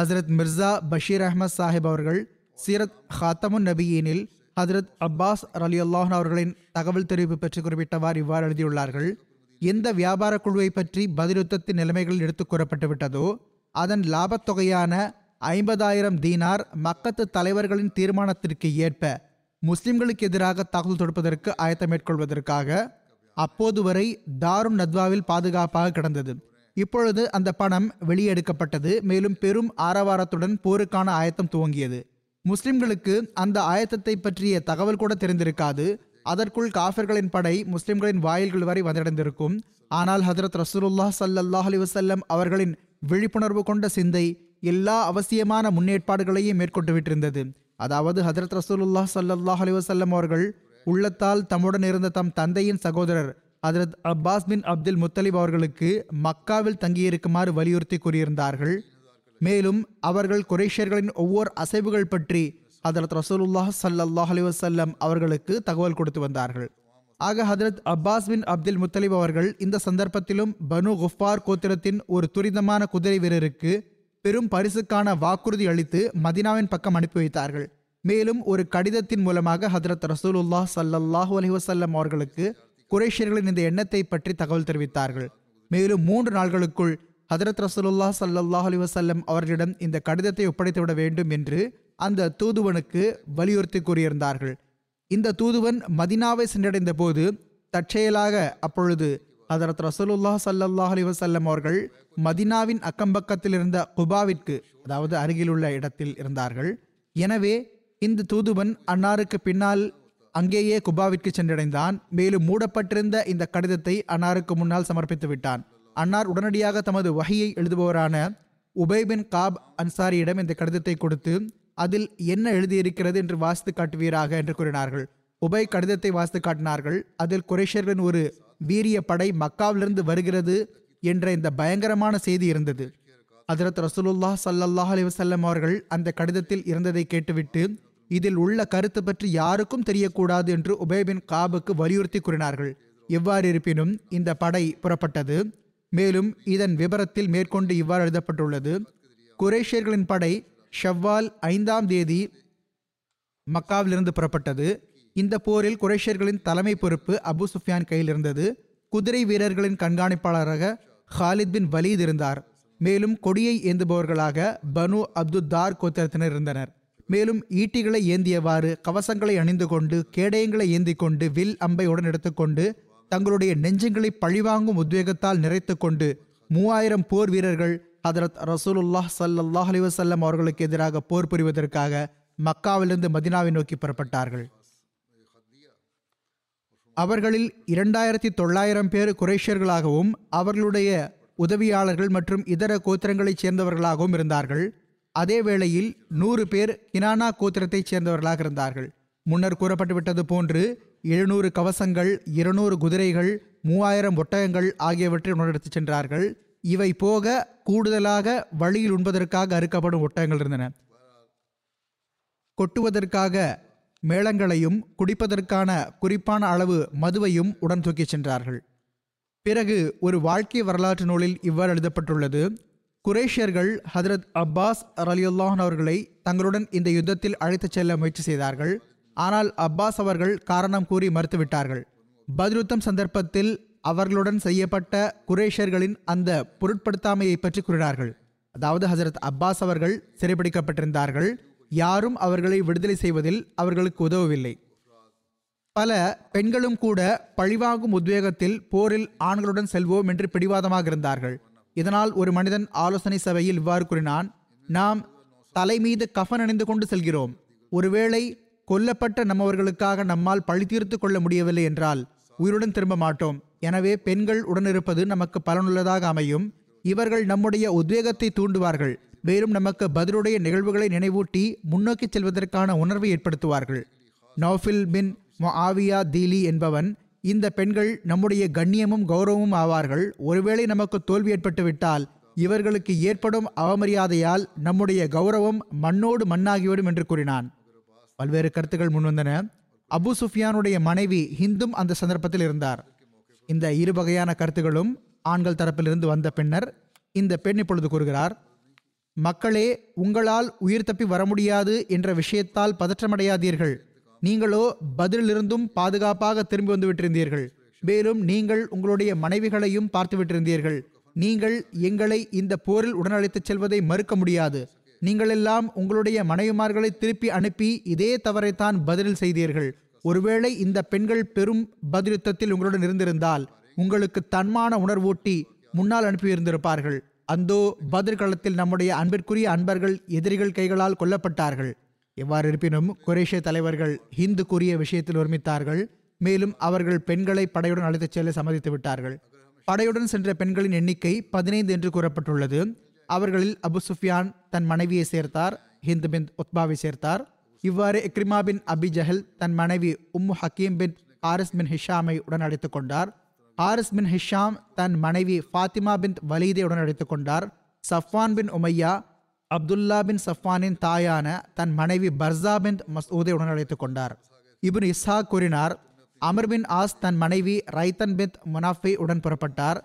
ஹசரத் மிர்சா பஷீர் அஹமத் சாஹிப் அவர்கள் சீரத் ஹாத்தமுன் நபியீனில் ஹதரத் அப்பாஸ் அலி அல்லாஹன் அவர்களின் தகவல் தெரிவிப்பு பற்றி குறிப்பிட்டவாறு இவ்வாறு எழுதியுள்ளார்கள். எந்த வியாபார குழுவை பற்றி பதிலுத்தத்தின் நிலைமைகள் எடுத்துக் கூறப்பட்டு விட்டதோ அதன் லாபத்தொகையான ஐம்பதாயிரம் தீனார் மக்கத்து தலைவர்களின் தீர்மானத்திற்கு ஏற்ப முஸ்லிம்களுக்கு எதிராக தாக்குதல் தொடுப்பதற்கு ஆயத்தம் மேற்கொள்வதற்காக அப்போது வரை தாருன் நத்வாவில் பாதுகாப்பாக கிடந்தது. இப்பொழுது அந்த பணம் வெளியெடுக்கப்பட்டது மேலும் பெரும் ஆரவாரத்துடன் போருக்கான ஆயத்தம் துவங்கியது. முஸ்லிம்களுக்கு அந்த ஆயத்தத்தை பற்றிய தகவல் கூட தெரிந்திருக்காது. அதற்குள் காஃபர்களின் படை முஸ்லிம்களின் வாயில்கள் வரை வந்தடைந்திருக்கும். ஆனால் ஹதரத் ரசூலுல்லா சல்லல்லாஹ் அலி வசல்லம் அவர்களின் விழிப்புணர்வு கொண்ட சிந்தை எல்லா அவசியமான முன்னேற்பாடுகளையும் மேற்கொண்டு விட்டிருந்தது அதாவது ஹதரத் ரசூலுல்லா சல்லல்லாஹ் அலி வசல்லம் அவர்கள் உள்ளத்தால் தம்முடன் இருந்த தம் தந்தையின் சகோதரர் Hazrat Abbas bin Abdul Muttalib அவர்களுக்கு மக்காவில் தங்கியிருக்குமாறு வலியுறுத்தி கூறியிருந்தார்கள். மேலும் அவர்கள் குரேஷியர்களின் ஒவ்வொரு அசைவுகள் பற்றி ஹதரத் ரசூலுல்லாஹ் சல்லாஹ் அலிவசல்லம் அவர்களுக்கு தகவல் கொடுத்து வந்தார்கள். ஆக Hazrat Abbas bin Abdul Muttalib அவர்கள் இந்த சந்தர்ப்பத்திலும் பனு குஃபார் கோத்திரத்தின் ஒரு துரிதமான குதிரை வீரருக்கு பெரும் பரிசுக்கான வாக்குறுதி அளித்து மதினாவின் பக்கம் அனுப்பி வைத்தார்கள். மேலும் ஒரு கடிதத்தின் மூலமாக ஹதரத் ரசூலுல்லாஹ் சல்லாஹூ அலிவசல்லம் அவர்களுக்கு குரேஷியர்களின் இந்த எண்ணத்தை பற்றி தகவல் தெரிவித்தார்கள். மேலும் மூன்று நாள்களுக்குள் ஹதரத் ரசூலுல்லா சல்லாஹ் அலி வசல்லம் அவர்களிடம் இந்த கடிதத்தை ஒப்படைத்துவிட வேண்டும் என்று அந்த தூதுவனுக்கு வலியுறுத்தி கூறியிருந்தார்கள். இந்த தூதுவன் மதினாவை சென்றடைந்த போது தற்செயலாக அப்பொழுது ஹதரத் ரசூலுல்லா சல்லாஹ் அலி வசல்லம் அவர்கள் மதினாவின் அக்கம்பக்கத்தில் இருந்த குபாவிற்கு அதாவது அருகிலுள்ள இடத்தில் இருந்தார்கள். எனவே இந்த தூதுவன் அன்னாருக்கு பின்னால் அங்கேயே குபாவிற்கு சென்றடைந்தான். மேலும் மூடப்பட்டிருந்த இந்த கடிதத்தை அன்னாருக்கு முன்னால் சமர்ப்பித்து விட்டான் அன்னார் உடனடியாக தமது வகையை எழுதுபவரான உபேபின் காப் அன்சாரியிடம் இந்த கடிதத்தை கொடுத்து அதில் என்ன எழுதியிருக்கிறது? என்று வாசித்து காட்டுவீராக என்று கூறினார்கள். உபை கடிதத்தை வாசித்து காட்டினார்கள். அதில் குரேஷர்களின் ஒரு வீரிய படை மக்காவிலிருந்து வருகிறது என்ற இந்த பயங்கரமான செய்தி இருந்தது. அதரத் ரசூலுல்லா சல்லாஹ் அலைஹி அவர்கள் அந்த கடிதத்தில் இருந்ததை கேட்டுவிட்டு இதில் உள்ள கருத்து பற்றி யாருக்கும் தெரியக்கூடாது என்று உபேபின் காபுக்கு வலியுறுத்தி கூறினார்கள். எவ்வாறு இருப்பினும் இந்த படை புறப்பட்டது. மேலும் இதன் விபரத்தில் மேற்கொண்டு இவ்வாறு எழுதப்பட்டுள்ளது. குரேஷியர்களின் படை ஷவ்வால் ஐந்தாம் தேதி மக்காவிலிருந்து புறப்பட்டது. இந்த போரில் குரேஷியர்களின் தலைமை பொறுப்பு அபு சுஃபியான் கையில் இருந்தது. குதிரை வீரர்களின் கண்காணிப்பாளராக ஹாலித் பின் வலீத் இருந்தார். மேலும் கொடியை ஏந்துபவர்களாக பனு அப்துத்தார் கோத்திரத்தினர் இருந்தனர். மேலும் ஈட்டிகளை ஏந்தியவாறு கவசங்களை அணிந்து கொண்டு கேடயங்களை ஏந்தி கொண்டு வில் அம்பை உடன் எடுத்துக்கொண்டு தங்களுடைய நெஞ்சங்களை பழிவாங்கும் உத்வேகத்தால் நிறைத்து கொண்டு மூவாயிரம் போர் வீரர்கள் ஹதரத் ரசூலுல்லாஹ் சல்லாஹ் அலிவசல்லம் அவர்களுக்கு எதிராக போர் புரிவதற்காக மக்காவிலிருந்து மதினாவை நோக்கி புறப்பட்டார்கள். அவர்களில் இரண்டாயிரத்தி தொள்ளாயிரம் பேர் குரேஷியர்களாகவும் அவர்களுடைய உதவியாளர்கள் மற்றும் இதர கோத்திரங்களைச் சேர்ந்தவர்களாகவும் இருந்தார்கள். அதே வேளையில் நூறு பேர் கினானா கோத்திரத்தைச் சேர்ந்தவர்களாக இருந்தார்கள். முன்னர் கூறப்பட்டுவிட்டது போன்று எழுநூறு கவசங்கள் இருநூறு குதிரைகள் மூவாயிரம் ஒட்டகங்கள் ஆகியவற்றை உணர்த்துச் சென்றார்கள். இவை போக கூடுதலாக வழியில் உண்பதற்காக அறுக்கப்படும் ஒட்டகங்கள் இருந்தன. கொட்டுவதற்காக மேளங்களையும் குடிப்பதற்கான குறிப்பான அளவு மதுவையும் உடன் தூக்கிச் சென்றார்கள். பிறகு ஒரு வாழ்க்கை வரலாற்று நூலில் இவ்வாறு எழுதப்பட்டுள்ளது. குரேஷியர்கள் ஹதரத் அப்பாஸ் ரலியுல்லாஹன் அவர்களை தங்களுடன் இந்த யுத்தத்தில் அழைத்துச் செல்ல முயற்சி செய்தார்கள். ஆனால் அப்பாஸ் அவர்கள் காரணம் கூறி மறுத்துவிட்டார்கள். பதிலுத்தம் சந்தர்ப்பத்தில் அவர்களுடன் செய்யப்பட்ட குரேஷியர்களின் அந்த பொருட்படுத்தாமையை பற்றி கூறினார்கள். அதாவது ஹசரத் அப்பாஸ் அவர்கள் சிறைபிடிக்கப்பட்டிருந்தார்கள். யாரும் அவர்களை விடுதலை செய்வதில் அவர்களுக்கு உதவவில்லை. பல பெண்களும் கூட பழிவாங்கும் உத்வேகத்தில் போரில் ஆண்களுடன் செல்வோம் என்று பிடிவாதமாக இருந்தார்கள். இதனால் ஒரு மனிதன் ஆலோசனை சபையில் இவ்வாறு கூறினான் நாம் தலை மீது கஃன் அணிந்து கொண்டு செல்கிறோம். ஒருவேளை கொல்லப்பட்ட நம்மவர்களுக்காக நம்மால் பழி தீர்த்து கொள்ள முடியவில்லை என்றால் உயிருடன் திரும்ப மாட்டோம். எனவே பெண்கள் உடனிருப்பது நமக்கு பலனுள்ளதாக அமையும். இவர்கள் நம்முடைய உத்வேகத்தை தூண்டுவார்கள். மேலும் நமக்கு பதிலுடைய நிகழ்வுகளை நினைவூட்டி முன்னோக்கி செல்வதற்கான உணர்வை ஏற்படுத்துவார்கள். நௌஃபில் பின் ஆவியா தீலி என்பவன் இந்த பெண்கள் நம்முடைய கண்ணியமும் கௌரவமும் ஆவார்கள். ஒருவேளை நமக்கு தோல்வி ஏற்பட்டுவிட்டால் இவர்களுக்கு ஏற்படும் அவமரியாதையால் நம்முடைய கௌரவம் மண்ணோடு மண்ணாகிவிடும் என்று கூறினான். பல்வேறு கருத்துக்கள் முன்வந்தன. அபு சுஃபியானுடைய மனைவி ஹிந்தும் அந்த சந்தர்ப்பத்தில் இருந்தார். இந்த இரு வகையான கருத்துகளும் ஆண்கள் தரப்பிலிருந்து வந்த பின்னர் இந்த பெண் இப்பொழுது கூறுகிறார் மக்களே உங்களால் உயிர் தப்பி வர முடியாது என்ற விஷயத்தால் பதற்றமடையாதீர்கள். நீங்களோ பதிலிருந்தும் பாதுகாப்பாக திரும்பி வந்து விட்டிருந்தீர்கள். மேலும் நீங்கள் உங்களுடைய மனைவிகளையும் பார்த்து விட்டிருந்தீர்கள். நீங்கள் எங்களை இந்த போரில் உடனழைத்துச் செல்வதை மறுக்க முடியாது. நீங்களெல்லாம் உங்களுடைய மனைவிமார்களை திருப்பி அனுப்பி இதே தவறைத்தான் பதிலில் செய்தீர்கள். ஒருவேளை இந்த பெண்கள் பெரும் பதிலுத்தத்தில் உங்களுடன் இருந்திருந்தால் உங்களுக்கு தன்மான உணர்வூட்டி முன்னால் அனுப்பியிருந்திருப்பார்கள். அந்தோ பதில் களத்தில் நம்முடைய அன்பிற்குரிய அன்பர்கள் எதிரிகள் கைகளால் கொல்லப்பட்டார்கள். எவ்வாறு இருப்பினும் குரேஷிய தலைவர்கள் ஹிந்து கூறிய விஷயத்தில் ஒருமித்தார்கள். மேலும் அவர்கள் பெண்களை படையுடன் அழைத்துச் செல்ல சம்மதித்து விட்டார்கள் படையுடன் சென்ற பெண்களின் எண்ணிக்கை பதினைந்து என்று கூறப்பட்டுள்ளது. அவர்களில் அபு சுஃபியான் தன் மனைவியை சேர்த்தார் ஹிந்து பின் உத்பாவை சேர்த்தார். இவ்வாறு இக்ரிமா பின் அபி ஜஹல் தன் மனைவி உம்மு ஹக்கீம் பின் ஹாரிஸ் பின் ஹிஷாமை உடன் அழைத்துக் கொண்டார். ஹாரிஸ் பின் ஹிஷாம் தன் மனைவி ஃபாத்திமா பின் வலீதை உடன் அழைத்துக் கொண்டார். சஃப்வான் பின் உமையா அப்துல்லா பின் சஃப்வானின் தாயான தன் மனைவி பர்சா பின் மசூதை உடன் அழைத்துக் கொண்டார். இபின் இஸ்ஹா கூறினார் அமர் பின் ஆஸ் தன் மனைவி ரைத்தன் பின் முனாஃபை உடன் புறப்பட்டார்.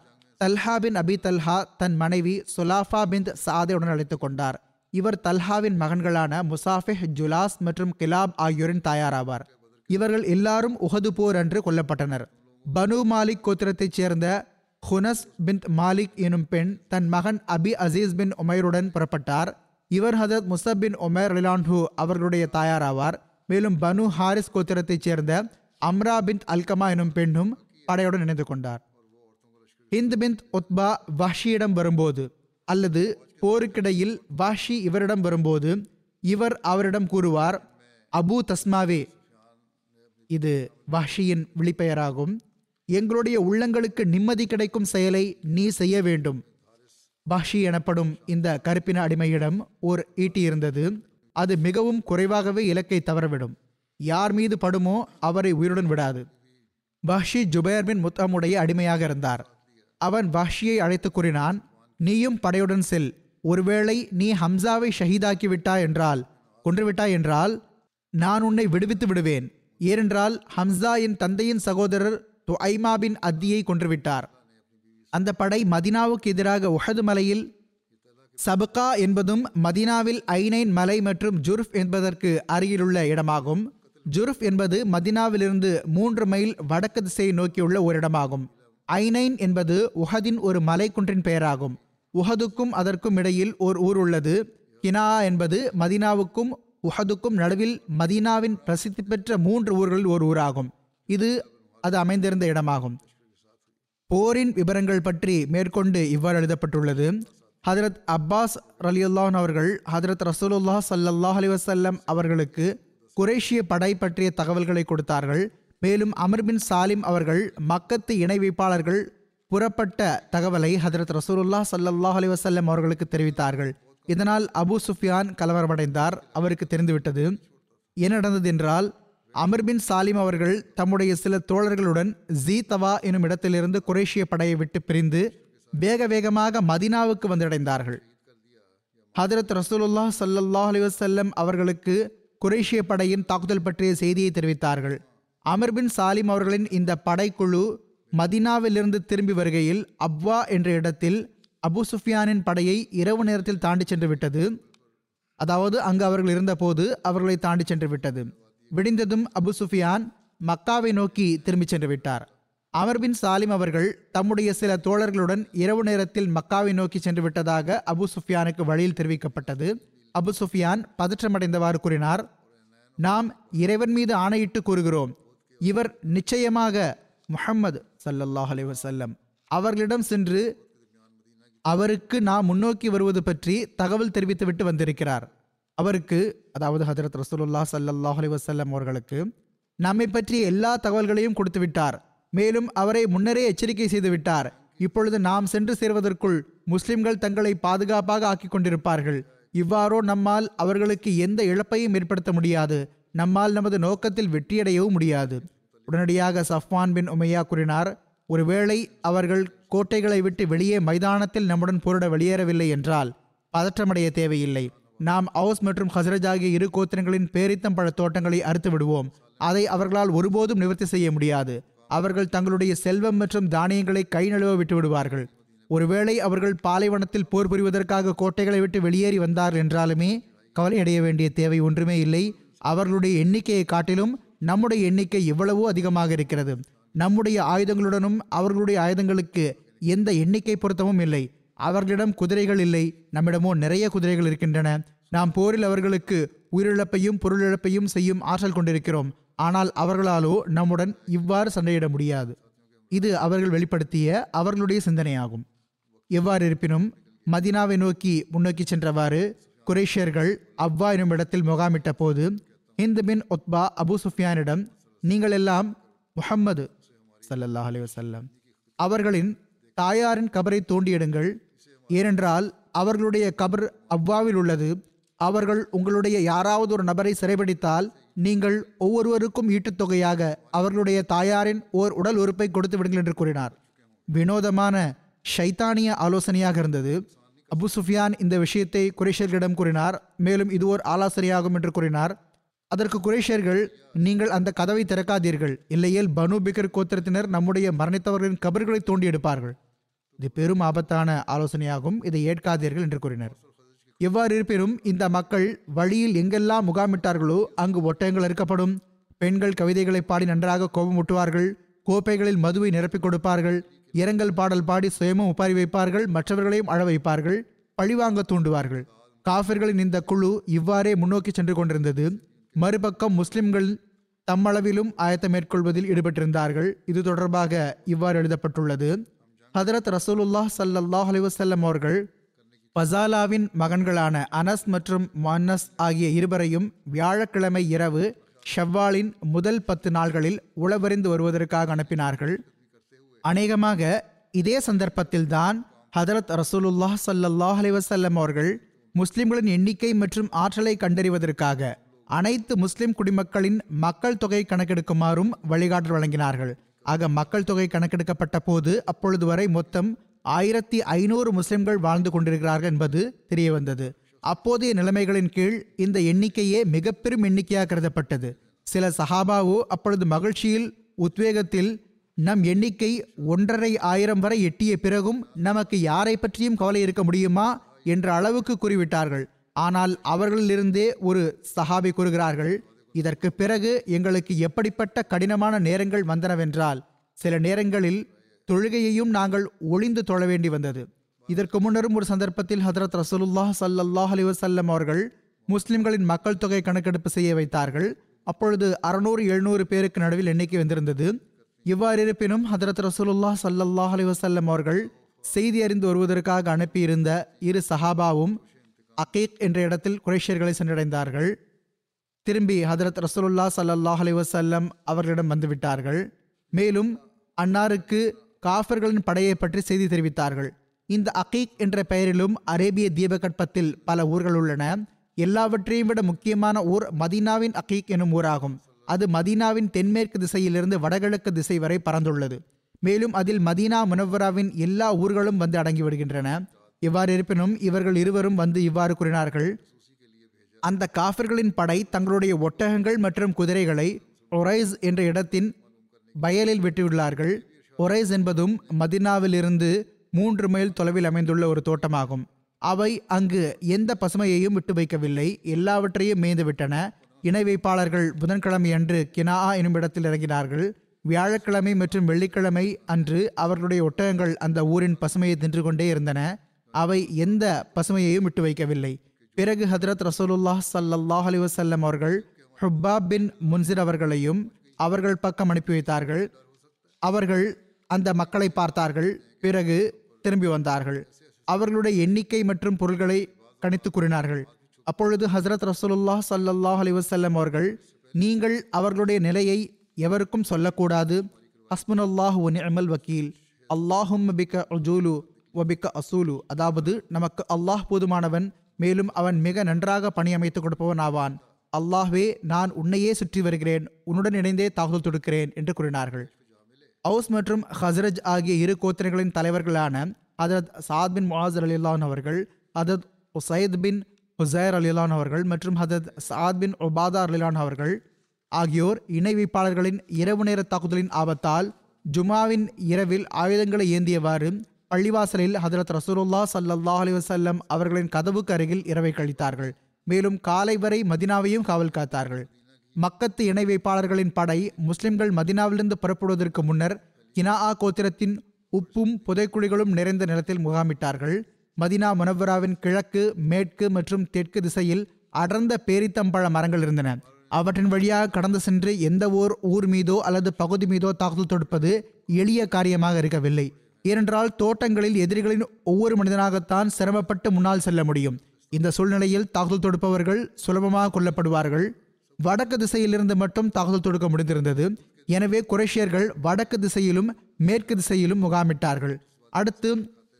தல்ஹா பின் அபி தல்ஹா தன் மனைவி சுலாஃபா பின் சாதையுடன் அழைத்து கொண்டார். இவர் தல்ஹாவின் மகன்களான முசாஃபிஹ் ஜுலாஸ் மற்றும் கிலாப் ஆகியோரின் தாயாராவார். இவர்கள் எல்லாரும் உகது போர் அன்று கொல்லப்பட்டனர். பனு மாலிக் கோத்திரத்தைச் சேர்ந்த ஹுனஸ் பின் மாலிக் எனும் பெண் தன் மகன் அபி அசீஸ் பின் உமைருடன் புறப்பட்டார். இவர் ஹதரத் முசப் பின் உமர் ரிலான்ஹூ அவர்களுடைய தாயாராவார். மேலும் பனு ஹாரிஸ் கோத்திரத்தைச் சேர்ந்த அம்ரா பின் அல்கமா எனும் பெண்ணும் படையுடன் இணைந்து கொண்டார். ஹிந்த் பிந்த் உத்பா வாஷியிடம் வரும்போது அல்லது போருக்கிடையில் வாஷி இவரிடம் வரும்போது இவர் அவரிடம் கூறுவார் அபு தஸ்மாவே. இது வாஷியின் விழிப்பெயராகும். எங்களுடைய உள்ளங்களுக்கு நிம்மதி கிடைக்கும் செயலை நீ செய்ய வேண்டும். பாஷி எனப்படும் இந்த கருப்பின அடிமையிடம் ஓர் ஈட்டி இருந்தது. அது மிகவும் குறைவாகவே இலக்கை தவறவிடும். யார் மீது படுமோ அவரை உயிருடன் விடாது. பாஷி ஜுபேர் பின் முத்தமுடைய அடிமையாக இருந்தார். அவன் வாஷியை அழைத்து கூறினான் நீயும் படையுடன் செல். ஒருவேளை நீ ஹம்சாவை ஷஹீதாக்கி விட்டா என்றால் கொன்றுவிட்டாய் என்றால் நான் உன்னை விடுவித்து விடுவேன். ஏனென்றால் ஹம்சா என் தந்தையின் சகோதரர் துஐமா பின் அத்தியை கொன்றுவிட்டார். அந்த படை மதினாவுக்கு எதிராக உஹது மலையில் சபுகா என்பதும் மதினாவில் ஐனைன் மலை மற்றும் ஜுர்ஃப் என்பதற்கு அருகிலுள்ள இடமாகும். ஜுர்ஃப் என்பது மதினாவிலிருந்து மூன்று மைல் வடக்கு திசையை நோக்கியுள்ள ஒரு இடமாகும் ஐனைன் என்பது உஹதின் ஒரு மலைக்குன்றின் பெயராகும். உஹதுக்கும் அதற்கும் இடையில் ஓர் ஊர் உள்ளது. கினா என்பது மதினாவுக்கும் உஹதுக்கும் நடுவில் மதீனாவின் பிரசித்தி பெற்ற மூன்று ஊர்களில் ஒரு ஊராகும். இது அது அமைந்திருந்த இடமாகும். போரின் விவரங்கள் பற்றி மேற்கொண்டு இவ்வாறு எழுதப்பட்டுள்ளது. ஹதரத் அப்பாஸ் அலியுல்லான் அவர்கள் ஹதரத் ரசூலுல்லாஹ் சல்லாஹ் அலி வசல்லம் அவர்களுக்கு குரேஷிய படை பற்றிய தகவல்களை கொடுத்தார்கள். மேலும் அமர் பின் சாலிம் அவர்கள் மக்கத்து இணை வைப்பாளர்கள் புறப்பட்ட தகவலை ஹதரத் ரசூலுல்லா சல்லாஹ் அலைஹி அவர்களுக்கு தெரிவித்தார்கள். இதனால் அபு சுஃபியான் கலவரமடைந்தார். அவருக்கு தெரிந்துவிட்டது. என்ன நடந்தது என்றால் அமர் பின் சாலிம் அவர்கள் தம்முடைய சில தோழர்களுடன் ஜீதவா எனும் இடத்திலிருந்து குரேஷிய படையை விட்டு பிரிந்து வேக வேகமாக மதினாவுக்கு வந்தடைந்தார்கள். ஹதரத் ரசூலுல்லா சல்லாஹ் அலிவசல்லம் அவர்களுக்கு குரேஷிய படையின் தாக்குதல் பற்றிய செய்தியை தெரிவித்தார்கள். அமர் பின் சாலிம் அவர்களின் இந்த படைக்குழு மதினாவிலிருந்து திரும்பி வருகையில் அப்வா என்ற இடத்தில் அபு சுஃபியானின் படையை இரவு நேரத்தில் தாண்டி சென்று விட்டது. அதாவது அங்கு அவர்கள் இருந்தபோது அவர்களை தாண்டி சென்று விட்டது. விடிந்ததும் அபு சுஃபியான் மக்காவை நோக்கி திரும்பி சென்று விட்டார். அமர் பின் சாலிம் அவர்கள் தம்முடைய சில தோழர்களுடன் இரவு நேரத்தில் மக்காவை நோக்கி சென்று விட்டதாக அபு சுஃபியானுக்கு வழியில் தெரிவிக்கப்பட்டது. அபு சுஃபியான் பதற்றமடைந்தவாறு கூறினார் நாம் இறைவன் மீது ஆணையிட்டு கூறுகிறோம். இவர் நிச்சயமாக முஹம்மது ஸல்லல்லாஹு அலி வசல்லம் அவர்களிடம் சென்று அவருக்கு நாம் முன்னோக்கி வருவது பற்றி தகவல் தெரிவித்துவிட்டு வந்திருக்கிறார். அவருக்கு அதாவது ஹதரத் ரசூலுல்லா சல்லாஹ் அலி வசல்லம் அவர்களுக்கு நம்மை பற்றிய எல்லா தகவல்களையும் கொடுத்து விட்டார். மேலும் அவரை முன்னரே எச்சரிக்கை செய்து விட்டார். இப்பொழுது நாம் சென்று சேர்வதற்குள் முஸ்லிம்கள் தங்களை பாதுகாப்பாக ஆக்கிக் கொண்டிருப்பார்கள். இவ்வாறோ நம்மால் அவர்களுக்கு எந்த இழப்பையும் ஏற்படுத்த முடியாது. நம்மால் நமது நோக்கத்தில் வெற்றியடையவும் முடியாது. உடனடியாக சஃப்வான் பின் உமையா கூறினார் ஒருவேளை அவர்கள் கோட்டைகளை விட்டு வெளியே மைதானத்தில் நம்முடன் போரிட வெளியேறவில்லை என்றால் பதற்றமடைய தேவையில்லை. நாம் அவுஸ் மற்றும் ஹசரஜ் ஆகிய இரு கோத்திரங்களின் பேரித்தம் பழ தோட்டங்களை அறுத்து விடுவோம். அதை அவர்களால் ஒருபோதும் நிவர்த்தி செய்ய முடியாது. அவர்கள் தங்களுடைய செல்வம் மற்றும் தானியங்களை கை நழுவ விட்டு விடுவார்கள். ஒருவேளை அவர்கள் பாலைவனத்தில் போர் புரிவதற்காக கோட்டைகளை விட்டு வெளியேறி வந்தார் என்றாலுமே கவலை அடைய வேண்டிய தேவை ஒன்றுமே இல்லை. அவர்களுடைய எண்ணிக்கையை காட்டிலும் நம்முடைய எண்ணிக்கை எவ்வளவோ அதிகமாக இருக்கிறது. நம்முடைய ஆயுதங்களுடனும் அவர்களுடைய ஆயுதங்களுக்கு எந்த எண்ணிக்கை பொருத்தமும் இல்லை. அவர்களிடம் குதிரைகள் இல்லை. நம்மிடமோ நிறைய குதிரைகள் இருக்கின்றன. நாம் போரில் அவர்களுக்கு உயிரிழப்பையும் பொருளிழப்பையும் செய்யும் ஆற்றல் கொண்டிருக்கிறோம். ஆனால் அவர்களாலோ நம்முடன் இவ்வாறு சண்டையிட முடியாது. இது அவர்கள் வெளிப்படுத்திய அவர்களுடைய சிந்தனையாகும். எவ்வாறு இருப்பினும் மதினாவை நோக்கி முன்னோக்கி சென்றவாறு குரேஷியர்கள் அவ்வா என்னும் இடத்தில் முகாமிட்ட போது ஹிந்த் பின் ஒத்பா அபு சுஃபியானிடம் நீங்கள் எல்லாம் முஹம்மது சல்லல்லாஹ் அலி வசல்லம் அவர்களின் தாயாரின் கபரை தோண்டியிடுங்கள். ஏனென்றால் அவர்களுடைய கபர் அவ்வாவில் உள்ளது. அவர்கள் உங்களுடைய யாராவது ஒரு நபரை சிறைபிடித்தால் நீங்கள் ஒவ்வொருவருக்கும் ஈட்டுத் தொகையாக அவர்களுடைய தாயாரின் ஓர் உடல் உறுப்பை கொடுத்து விடுங்கள் என்று கூறினார். வினோதமான ஷைத்தானிய ஆலோசனையாக இருந்தது. அபு சுஃபியான் இந்த விஷயத்தை குரேஷர்களிடம் கூறினார். மேலும் இது ஓர் ஆலோசனையாகும் என்று கூறினார். அதற்கு குரேஷியர்கள் நீங்கள் அந்த கதவை திறக்காதீர்கள். இல்லையேல் பனு பிகர் கோத்திரத்தினர் நம்முடைய மரணித்தவர்களின் கபர்களை தோண்டி எடுப்பார்கள் இது பெரும் ஆபத்தான ஆலோசனையாகும். இதை ஏற்காதீர்கள் என்று கூறினர். எவ்வாறு இருப்பினும் இந்த மக்கள் வழியில் எங்கெல்லாம் முகாமிட்டார்களோ அங்கு ஒட்டயங்கள் அறுக்கப்படும். பெண்கள் கவிதைகளை பாடி நன்றாக கோபமூட்டுவார்கள் கோப்பைகளில் மதுவை நிரப்பிக் கொடுப்பார்கள். இரங்கல் பாடல் பாடி சுயமும் உப்பாரி வைப்பார்கள். மற்றவர்களையும் அழ வைப்பார்கள். பழிவாங்க தூண்டுவார்கள். காஃபிர்களின் இந்த குழு இவ்வாறே முன்னோக்கி சென்று கொண்டிருந்தது. மறுபக்கம் முஸ்லிம்கள் தம்மளவிலும் ஆயத்தம் மேற்கொள்வதில் ஈடுபட்டிருந்தார்கள். இது தொடர்பாக இவ்வாறு எழுதப்பட்டுள்ளது. ஹதரத் ரசூலுல்லாஹ் சல்லாஹ் அலிவசல்லம் அவர்கள் பசாலாவின் மகன்களான அனஸ் மற்றும் மன்னஸ் ஆகிய இருவரையும் வியாழக்கிழமை இரவு ஷவ்வாலின் முதல் பத்து நாள்களில் உளவறிந்து வருவதற்காக அனுப்பினார்கள். அநேகமாக இதே சந்தர்ப்பத்தில்தான் ஹதரத் ரசூலுல்லாஹ் சல்லாஹ் அலிவசல்லம் அவர்கள் முஸ்லிம்களின் எண்ணிக்கை மற்றும் ஆற்றலை கண்டறிவதற்காக அனைத்து முஸ்லிம் குடிமக்களின் மக்கள் தொகை கணக்கெடுக்குமாறும் வழிகாட்டல் வழங்கினார்கள். ஆக மக்கள் தொகை கணக்கெடுக்கப்பட்ட போது அப்பொழுது வரை மொத்தம் ஆயிரத்தி ஐநூறு முஸ்லிம்கள் வாழ்ந்து கொண்டிருக்கிறார்கள் என்பது தெரிய வந்தது அப்போதைய நிலைமைகளின் கீழ் இந்த எண்ணிக்கையே மிக பெரும் எண்ணிக்கையாக கருதப்பட்டது. சில சஹாபாவோ அப்பொழுது மகிழ்ச்சியில் உத்வேகத்தில் நம் எண்ணிக்கை ஒன்றரை ஆயிரம் வரை எட்டிய பிறகும் நமக்கு யாரை பற்றியும் கவலை இருக்க முடியுமா? என்ற அளவுக்கு கூறிவிட்டார்கள். ஆனால் அவர்களிலிருந்தே ஒரு சஹாபி கூறுகிறார்கள் இதற்கு பிறகு எங்களுக்கு எப்படிப்பட்ட கடினமான நேரங்கள் வந்தனவென்றால் சில நேரங்களில் தொழுகையையும் நாங்கள் ஒளிந்து தொழ வேண்டி வந்தது. இதற்கு முன்னரும் ஒரு சந்தர்ப்பத்தில் ஹதரத் ரசூலுல்லாஹ் சல்லாஹ் அலி வசல்லம் அவர்கள் முஸ்லிம்களின் மக்கள் தொகை கணக்கெடுப்பு செய்ய வைத்தார்கள். அப்பொழுது அறுநூறு எழுநூறு பேருக்கு நடுவில் எண்ணிக்கை வந்திருந்தது. இவ்வாறு இருப்பினும் ஹதரத் ரசூலுல்லாஹ் சல்லாஹ் அலி வசல்லம் அவர்கள் செய்தி அறிந்து வருவதற்காக அனுப்பியிருந்த இரு சஹாபாவும் அகீக் என்ற இடத்தில் குரேஷியர்களை சென்றடைந்தார்கள். திரும்பி ஹதரத் ரசூலுல்லா சல்லாஹ் அலைஹி அவர்களிடம் வந்துவிட்டார்கள் மேலும் அன்னாருக்கு காஃபர்களின் படையை பற்றி செய்தி தெரிவித்தார்கள். இந்த அகீக் என்ற பெயரிலும் அரேபிய தீபகற்பத்தில் பல ஊர்கள் உள்ளன. எல்லாவற்றையும் விட முக்கியமான ஊர் மதீனாவின் அகீக் எனும் ஊராகும். அது மதீனாவின் தென்மேற்கு திசையிலிருந்து வடகிழக்கு திசை வரை பறந்துள்ளது மேலும் அதில் மதீனா முனவராவின் எல்லா ஊர்களும் வந்து அடங்கி விடுகின்றன. இவ்வாறு இருப்பினும் இவர்கள் இருவரும் வந்து இவ்வாறு கூறினார்கள். அந்த காஃபிர்களின் படை தங்களுடைய ஒட்டகங்கள் மற்றும் குதிரைகளை ஒரைஸ் என்ற இடத்தின் பயலில் விட்டுள்ளார்கள் ஒரைஸ் என்பதும் மதினாவிலிருந்து மூன்று மைல் தொலைவில் அமைந்துள்ள ஒரு தோட்டமாகும். அவை அங்கு எந்த பசுமையையும் விட்டு வைக்கவில்லை. எல்லாவற்றையும் மேய்ந்துவிட்டன. இணை வைப்பாளர்கள் புதன்கிழமை அன்று கினா எனும் இடத்தில் இறங்கினார்கள். வியாழக்கிழமை மற்றும் வெள்ளிக்கிழமை அன்று அவர்களுடைய ஒட்டகங்கள் அந்த ஊரின் பசுமையை தின்று கொண்டே இருந்தன. அவை எந்த பசுமையையும் விட்டு வைக்கவில்லை. பிறகு ஹதரத் ரசூலுல்லாஹ் சல்லாஹ் அலைஹி வஸல்லம் அவர்கள் ஹுப்பா பின் முன்சிர் அவர்களையும் அவர்கள் பக்கம் அனுப்பி வைத்தார்கள். அவர்கள் அந்த மக்களை பார்த்தார்கள். பிறகு திரும்பி வந்தார்கள். அவர்களுடைய எண்ணிக்கை மற்றும் பொருள்களை கணித்து கூறினார்கள். அப்பொழுது ஹசரத் ரசூலுல்லாஹ் சல்லாஹ் அலைஹி வஸல்லம் அவர்கள் நீங்கள் அவர்களுடைய நிலையை எவருக்கும் சொல்லக்கூடாது. ஹஸ்முனல்லாஹ் ஒன் அமல் வக்கீல். அல்லாஹும் பிக்க உஜூலு வபிக்க அசூலு. அதாவது நமக்கு அல்லாஹ் போதுமானவன் மேலும் அவன் மிக நன்றாக பணியமைத்து கொடுப்பவன் ஆவான் அல்லாஹ்வே நான் உன்னையே சுற்றி வருகிறேன் உன்னுடன் இணைந்தே தாக்குதல் தொடுக்கிறேன் என்று கூறினார்கள். அவுஸ் மற்றும் ஹஸ்ரஜ் ஆகிய இரு கோத்திரங்களின் தலைவர்களான ஹதரத் சாத் பின் முஆஸ் அலிலான் அவர்கள் ஹதரத் உசைத் பின் ஹுசைர் அலிலான் அவர்கள் மற்றும் ஹதரத் சாத் பின் உபாதா அலிலான் அவர்கள் ஆகியோர் இணை வைப்பாளர்களின் இரவு நேர தாக்குதலின் ஆபத்தால் ஜுமாவின் இரவில் ஆயுதங்களை ஏந்தியவாறு பள்ளிவாசலில் ஹதரத் ரசூலுல்லா சல்லல்லா அலி வசல்லம் அவர்களின் கதவுக்கு அருகில் இரவை கழித்தார்கள். மேலும் காலை வரை மதினாவையும் காவல் காத்தார்கள். மக்கத்து இணை வைப்பாளர்களின் படை முஸ்லிம்கள் மதினாவிலிருந்து புறப்படுவதற்கு முன்னர் கினாஆ கோத்திரத்தின் உப்பும் புதைக்குழிகளும் நிறைந்த நிலத்தில் முகாமிட்டார்கள். மதினா முனவராவின் கிழக்கு மேற்கு மற்றும் தெற்கு திசையில் அடர்ந்த பேரித்தம்பழ மரங்கள் இருந்தன. அவற்றின் வழியாக கடந்து சென்று எந்த ஓர் ஊர் மீதோ அல்லது பகுதி மீதோ தாக்குதல் தொடுப்பது எளிய காரியமாக இருக்கவில்லை. ஏனென்றால் தோட்டங்களில் எதிரிகளின் ஒவ்வொரு மனிதனாகத்தான் சிரமப்பட்டு முன்னால் செல்ல முடியும். இந்த சூழ்நிலையில் தாக்குதல் தொடுப்பவர்கள் சுலபமாக கொல்லப்படுவார்கள். வடக்கு திசையிலிருந்து மட்டும் தாக்குதல் தொடுக்க முடிந்திருந்தது. எனவே குரேஷியர்கள் வடக்கு திசையிலும் மேற்கு திசையிலும் முகாமிட்டார்கள். அடுத்து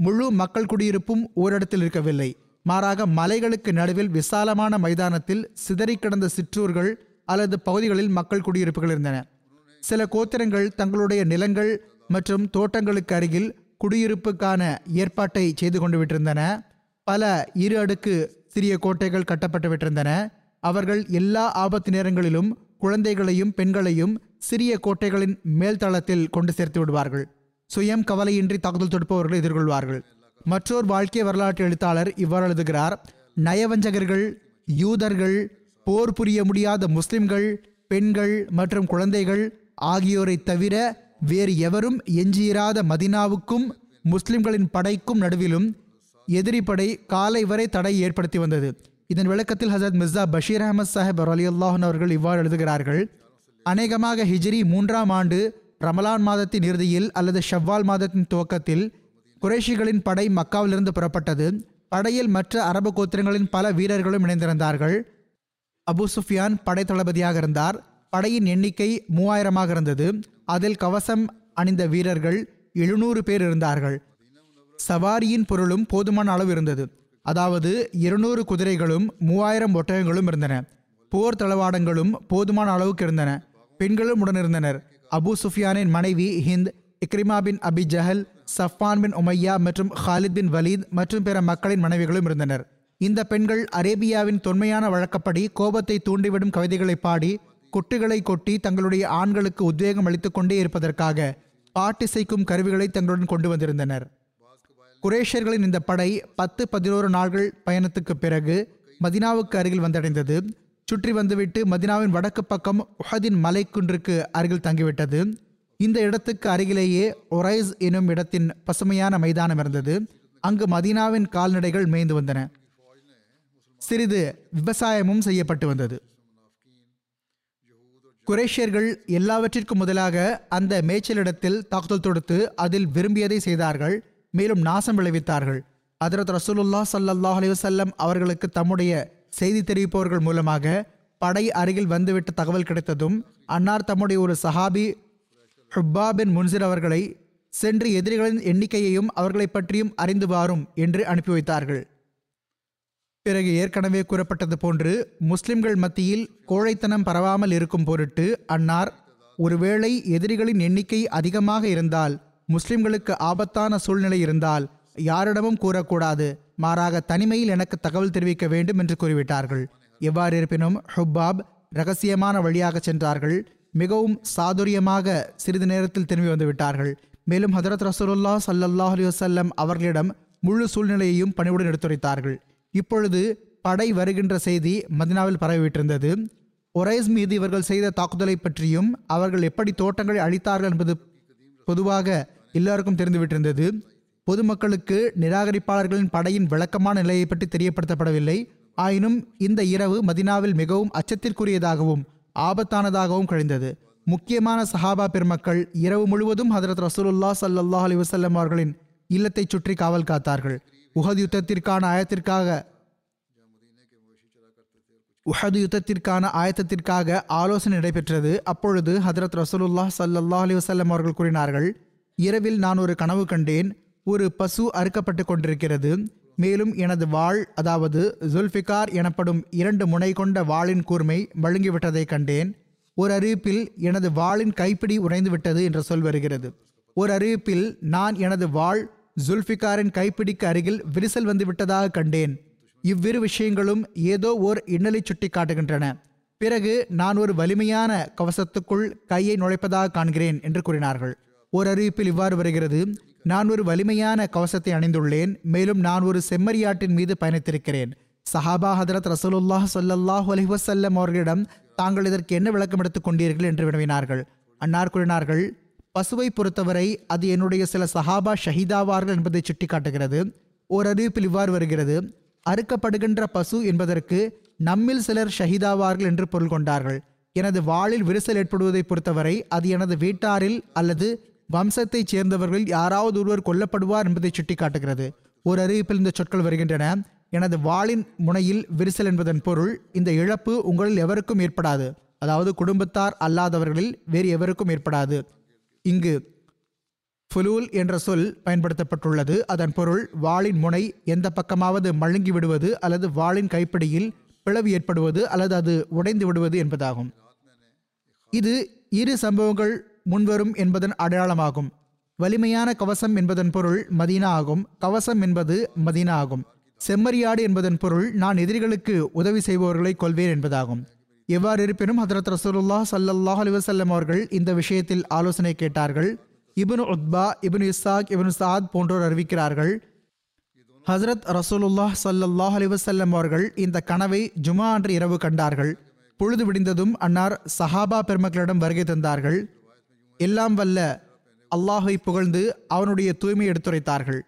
முழு மக்கள் குடியிருப்பும் ஓரிடத்தில் இருக்கவில்லை. மாறாக மலைகளுக்கு நடுவில் விசாலமான மைதானத்தில் சிதறி கிடந்த சிற்றூர்கள் அல்லது பகுதிகளில் மக்கள் குடியிருப்புகள் இருந்தன. சில கோத்திரங்கள் தங்களுடைய நிலங்கள் மற்றும் தோட்டங்களுக்கு அருகில் குடியிருப்புக்கான ஏற்பாட்டை செய்து கொண்டு விட்டிருந்தன. பல இரு அடுக்கு சிறிய கோட்டைகள் கட்டப்பட்டு விட்டிருந்தன. அவர்கள் எல்லா ஆபத்து நேரங்களிலும் குழந்தைகளையும் பெண்களையும் சிறிய கோட்டைகளின் மேல்தளத்தில் கொண்டு சேர்த்து விடுவார்கள். சுயம் கவலையின்றி தாக்குதல் தொடுப்பவர்களை எதிர்கொள்வார்கள். மற்றொரு வாழ்க்கை வரலாற்று எழுத்தாளர் இவ்வாறு எழுதுகிறார். நயவஞ்சகர்கள் யூதர்கள் போர் புரிய முடியாத முஸ்லிம்கள் பெண்கள் மற்றும் குழந்தைகள் ஆகியோரை தவிர வேறு எவரும் எஞ்சியிராத மதினாவுக்கும் முஸ்லிம்களின் படைக்கும் நடுவிலும் எதிரி படை காலை வரை தடை ஏற்படுத்தி வந்தது. இதன் விளக்கத்தில் ஹசரத் மிர்சா பஷீர் அஹமத் சாஹிப் அலி அல்லாஹன் அவர்கள் இவ்வாறு எழுதுகிறார்கள். அநேகமாக ஹிஜ்ரி மூன்றாம் ஆண்டு ரமலான் மாதத்தின் இறுதியில் அல்லது ஷவ்வால் மாதத்தின் துவக்கத்தில் குறைஷிகளின் படை மக்காவிலிருந்து புறப்பட்டது. படையில் மற்ற அரபு கோத்திரங்களின் பல வீரர்களும் இணைந்திருந்தார்கள். அபு சுஃபியான் படை தளபதியாக இருந்தார். படையின் எண்ணிக்கை மூவாயிரமாக இருந்தது. அதில் கவசம் அணிந்த வீரர்கள் எழுநூறு பேர் இருந்தார்கள். சவாரியின் பொருளும் போதுமான அளவு இருந்தது. அதாவது இருநூறு குதிரைகளும் மூவாயிரம் ஒட்டகங்களும் இருந்தன. போர் தளவாடங்களும் போதுமான அளவுக்கு இருந்தன. பெண்களும் உடனிருந்தனர் அபு சுஃபியானின் மனைவி ஹிந்த் இக்ரிமா பின் அபி ஜஹல் சஃபான் பின் உமையா மற்றும் ஹாலித் பின் வலீத் மற்றும் பிற மக்களின் மனைவிகளும் இருந்தனர். இந்த பெண்கள் அரேபியாவின் தொன்மையான வழக்கப்படி கோபத்தை தூண்டிவிடும் கவிதைகளை பாடி கொட்டுகளை கொட்டி தங்களுடைய ஆண்களுக்கு உத்வேகம் அளித்துக் கொண்டே இருப்பதற்காக பாட்டிசைக்கும் கருவிகளை தங்களுடன் கொண்டு வந்திருந்தனர். குரேஷியர்களின் இந்த படை பத்து பதினோரு நாள்கள் பயணத்துக்கு பிறகு மதினாவுக்கு அருகில் வந்தடைந்தது. சுற்றி வந்துவிட்டு மதினாவின் வடக்கு பக்கம் உஹதின் மலைக்குன்றுக்கு அருகில் தங்கிவிட்டது. இந்த இடத்துக்கு அருகிலேயே ஒரைஸ் எனும் இடத்தின் பசுமையான மைதானம் இருந்தது. அங்கு மதீனாவின் கால்நடைகள் மேய்ந்து வந்தன. சிறிது விவசாயமும் செய்யப்பட்டு வந்தது. குரேஷியர்கள் எல்லாவற்றிற்கும் முதலாக அந்த மேய்ச்சலிடத்தில் தாக்குதல் தொடுத்து அதில் விரும்பியதை செய்தார்கள். மேலும் நாசம் விளைவித்தார்கள். அதரத் ரசூலுல்லா சல்லாஹ் அலிவசல்லம் அவர்களுக்கு தம்முடைய செய்தி தெரிவிப்பவர்கள் மூலமாக படை அருகில் வந்துவிட்ட தகவல் கிடைத்ததும் அன்னார் தம்முடைய ஒரு சஹாபி ஹுப்பா பின் முன்சிர் அவர்களை சென்று எதிரிகளின் எண்ணிக்கையையும் அவர்களைப் பற்றியும் அறிந்து வாரும் என்று அனுப்பி வைத்தார்கள். பிறகு ஏற்கனவே கூறப்பட்டது போன்று முஸ்லிம்கள் மத்தியில் கோழைத்தனம் பரவாமல் இருக்கும் பொருட்டு அன்னார் ஒருவேளை எதிரிகளின் எண்ணிக்கை அதிகமாக இருந்தால் முஸ்லிம்களுக்கு ஆபத்தான சூழ்நிலை இருந்தால் யாரிடமும் கூறக்கூடாது. மாறாக தனிமையில் எனக்கு தகவல் தெரிவிக்க வேண்டும் என்று கூறிவிட்டார்கள். எவ்வாறு இருப்பினும் ஹுப்பாப் ரகசியமான வழியாக சென்றார்கள். மிகவும் சாதுரியமாக சிறிது நேரத்தில் திரும்பி வந்துவிட்டார்கள். மேலும் ஹதரத் ரசூலுல்லா சல்லல்லாஹ் அலி வசல்லம் அவர்களிடம் முழு சூழ்நிலையையும் பணிவுடன் எடுத்துரைத்தார்கள். இப்பொழுது படை வருகின்ற செய்தி மதினாவில் பரவிவிட்டிருந்தது. ஒரைஸ் மீது இவர்கள் செய்த தாக்குதலை பற்றியும் அவர்கள் எப்படி தோட்டங்களை அழித்தார்கள் என்பது பொதுவாக எல்லாருக்கும் தெரிந்துவிட்டிருந்தது. பொதுமக்களுக்கு நிராகரிப்பாளர்களின் படையின் விளக்கமான நிலையை பற்றி தெரியப்படுத்தப்படவில்லை. ஆயினும் இந்த இரவு மதினாவில் மிகவும் அச்சத்திற்குரியதாகவும் ஆபத்தானதாகவும் கழிந்தது. முக்கியமான சஹாபா பெருமக்கள் இரவு முழுவதும் ஹதரத் ரசூலுல்லா சல்லாஹ் அலி வசல்லம் அவர்களின் இல்லத்தை சுற்றி காவல் காத்தார்கள். உஹது யுத்தத்திற்கான ஆயத்திற்காக உஹது யுத்தத்திற்கான ஆயத்தத்திற்காக ஆலோசனை நடைபெற்றது. அப்பொழுது ஹதரத் ரசூலுல்லாஹ் ஸல்லல்லாஹு அலி வசல்லம் அவர்கள் கூறினார்கள் இரவில் நான் ஒரு கனவு கண்டேன். ஒரு பசு அறுக்கப்பட்டு கொண்டிருக்கிறது. மேலும் எனது வாள் அதாவது ஜுல்ஃபிகார் எனப்படும் இரண்டு முனை கொண்ட வாளின் கூர்மை மழுங்கிவிட்டதை கண்டேன். ஒரு அறிவிப்பில் எனது வாளின் கைப்பிடி உறைந்து விட்டது என்ற சொல் வருகிறது. ஒரு அறிவிப்பில் நான் எனது வாள் ஜுல்ஃபிகாரின் கைப்பிடிக்கு அருகில் விரிசல் வந்துவிட்டதாக கண்டேன். இவ்விரு விஷயங்களும் ஏதோ ஓர் இன்னலை சுட்டி காட்டுகின்றன பிறகு நான் ஒரு வலிமையான கவசத்துக்குள் கையை நுழைப்பதாக காண்கிறேன் என்று கூறினார்கள். ஒரு அறிவிப்பில் இவ்வாறு வருகிறது நான் ஒரு வலிமையான கவசத்தை அணிந்துள்ளேன் மேலும் நான் ஒரு செம்மறியாட்டின் மீது பயணித்திருக்கிறேன். சஹாபா ஹதரத் ரசூலுல்லாஹ் சொல்லல்லாஹ் அலிவசல்லம் அவர்களிடம் தாங்கள் இதற்கு என்ன விளக்கம் எடுத்துக் கொண்டீர்கள்? என்று வினவினார்கள். அன்னார் கூறினார்கள் பசுவை பொறுத்தவரை அது என்னுடைய சில சஹாபா ஷஹீதாவார்கள் என்பதை சுட்டிக்காட்டுகிறது. ஓர் அறிவிப்பில் இவ்வாறு வருகிறது. அறுக்கப்படுகின்ற பசு என்பதற்கு நம்மில் சிலர் ஷஹீதாவார்கள் என்று பொருள் கொண்டார்கள். எனது வாளில் விரிசல் ஏற்படுவதை பொறுத்தவரை அது எனது வீட்டாரில் அல்லது வம்சத்தைச் சேர்ந்தவர்களில் யாராவது ஒருவர் கொல்லப்படுவார் என்பதை சுட்டிக்காட்டுகிறது. ஒரு அறிவிப்பில் இந்த சொற்கள் வருகின்றன. எனது வாளின் முனையில் விரிசல் என்பதன் பொருள் இந்த இழப்பு உங்களில் எவருக்கும் ஏற்படாது. அதாவது குடும்பத்தார் அல்லாதவர்களில் வேறு எவருக்கும் ஏற்படாது. இங்கு ஃபுலூல் என்ற சொல் பயன்படுத்தப்பட்டுள்ளது. அதன் பொருள் வாளின் முனை எந்த பக்கமாவது மழுங்கி விடுவது அல்லது வாளின் கைப்பிடியில் பிளவு ஏற்படுவது அல்லது அது உடைந்து விடுவது என்பதாகும். இது இரு சம்பவங்கள் முன்வரும் என்பதன் அடையாளமாகும். வலிமையான கவசம் என்பதன் பொருள் மதீனா ஆகும். கவசம் என்பது மதீனா ஆகும். செம்மறியாடு என்பதன் பொருள் நான் எதிரிகளுக்கு உதவி செய்பவர்களை கொள்வேன் என்பதாகும். எவ்வாறு இருப்பினும் ஹதரத் ரசூலுல்லா ஸல்லல்லாஹு அலுவசல்லம் அவர்கள் இந்த விஷயத்தில் ஆலோசனை கேட்டார்கள். இப்னு உத்பா இப்னு இஸ்ஸாக் இப்னு சாத் போன்றோர் அறிவிக்கிறார்கள். ஹசரத் ரசூலுல்லாஹ் ஸல்லல்லாஹு அலிவசல்லம் அவர்கள் இந்த கனவை ஜுமா அன்று இரவு கண்டார்கள். பொழுது விடிந்ததும் அன்னார் சஹாபா பெருமக்களிடம் வருகை தந்தார்கள். எல்லாம் வல்ல அல்லாஹை புகழ்ந்து அவனுடைய தூய்மை எடுத்துரைத்தார்கள்.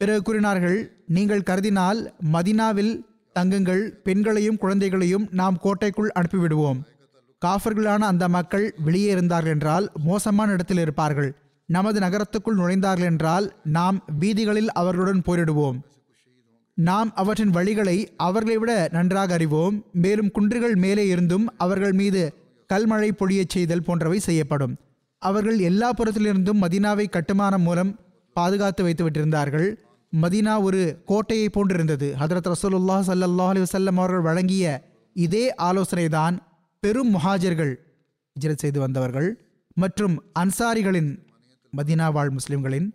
பிறகு கூறினார்கள் நீங்கள் கருதினால் மதினாவில் தங்குங்கள் பெண்களையும் குழந்தைகளையும் நாம் கோட்டைக்குள் அனுப்பிவிடுவோம். காஃபர்களான அந்த மக்கள் வெளியே இருந்தார்கள் என்றால் மோசமான இடத்தில் இருப்பார்கள். நமது நகரத்துக்குள் நுழைந்தார்கள் என்றால் நாம் வீதிகளில் அவர்களுடன் போரிடுவோம். நாம் அவற்றின் வழிகளை அவர்களை விட நன்றாக அறிவோம். மேலும் குன்றுகள் மேலே இருந்தும் அவர்கள் மீது கல்மழை பொழியச் செய்தல் போன்றவை செய்யப்படும். அவர்கள் எல்லா புறத்திலிருந்தும் மதீனாவை கட்டுமானம் மூலம் பாதுகாத்து வைத்து விட்டிருந்தார்கள் மதீனா ஒரு கோட்டையை போன்றிருந்தது. ஹதரத் ரசூலுல்லாஹ் ஸல்லல்லாஹு அலி வல்லம் அவர்கள் வழங்கிய இதே ஆலோசனைதான் பெரும் முஹாஜர்கள் இஜரத் செய்து வந்தவர்கள் மற்றும் அன்சாரிகளின் மதீனா வாழ் முஸ்லிம்களின்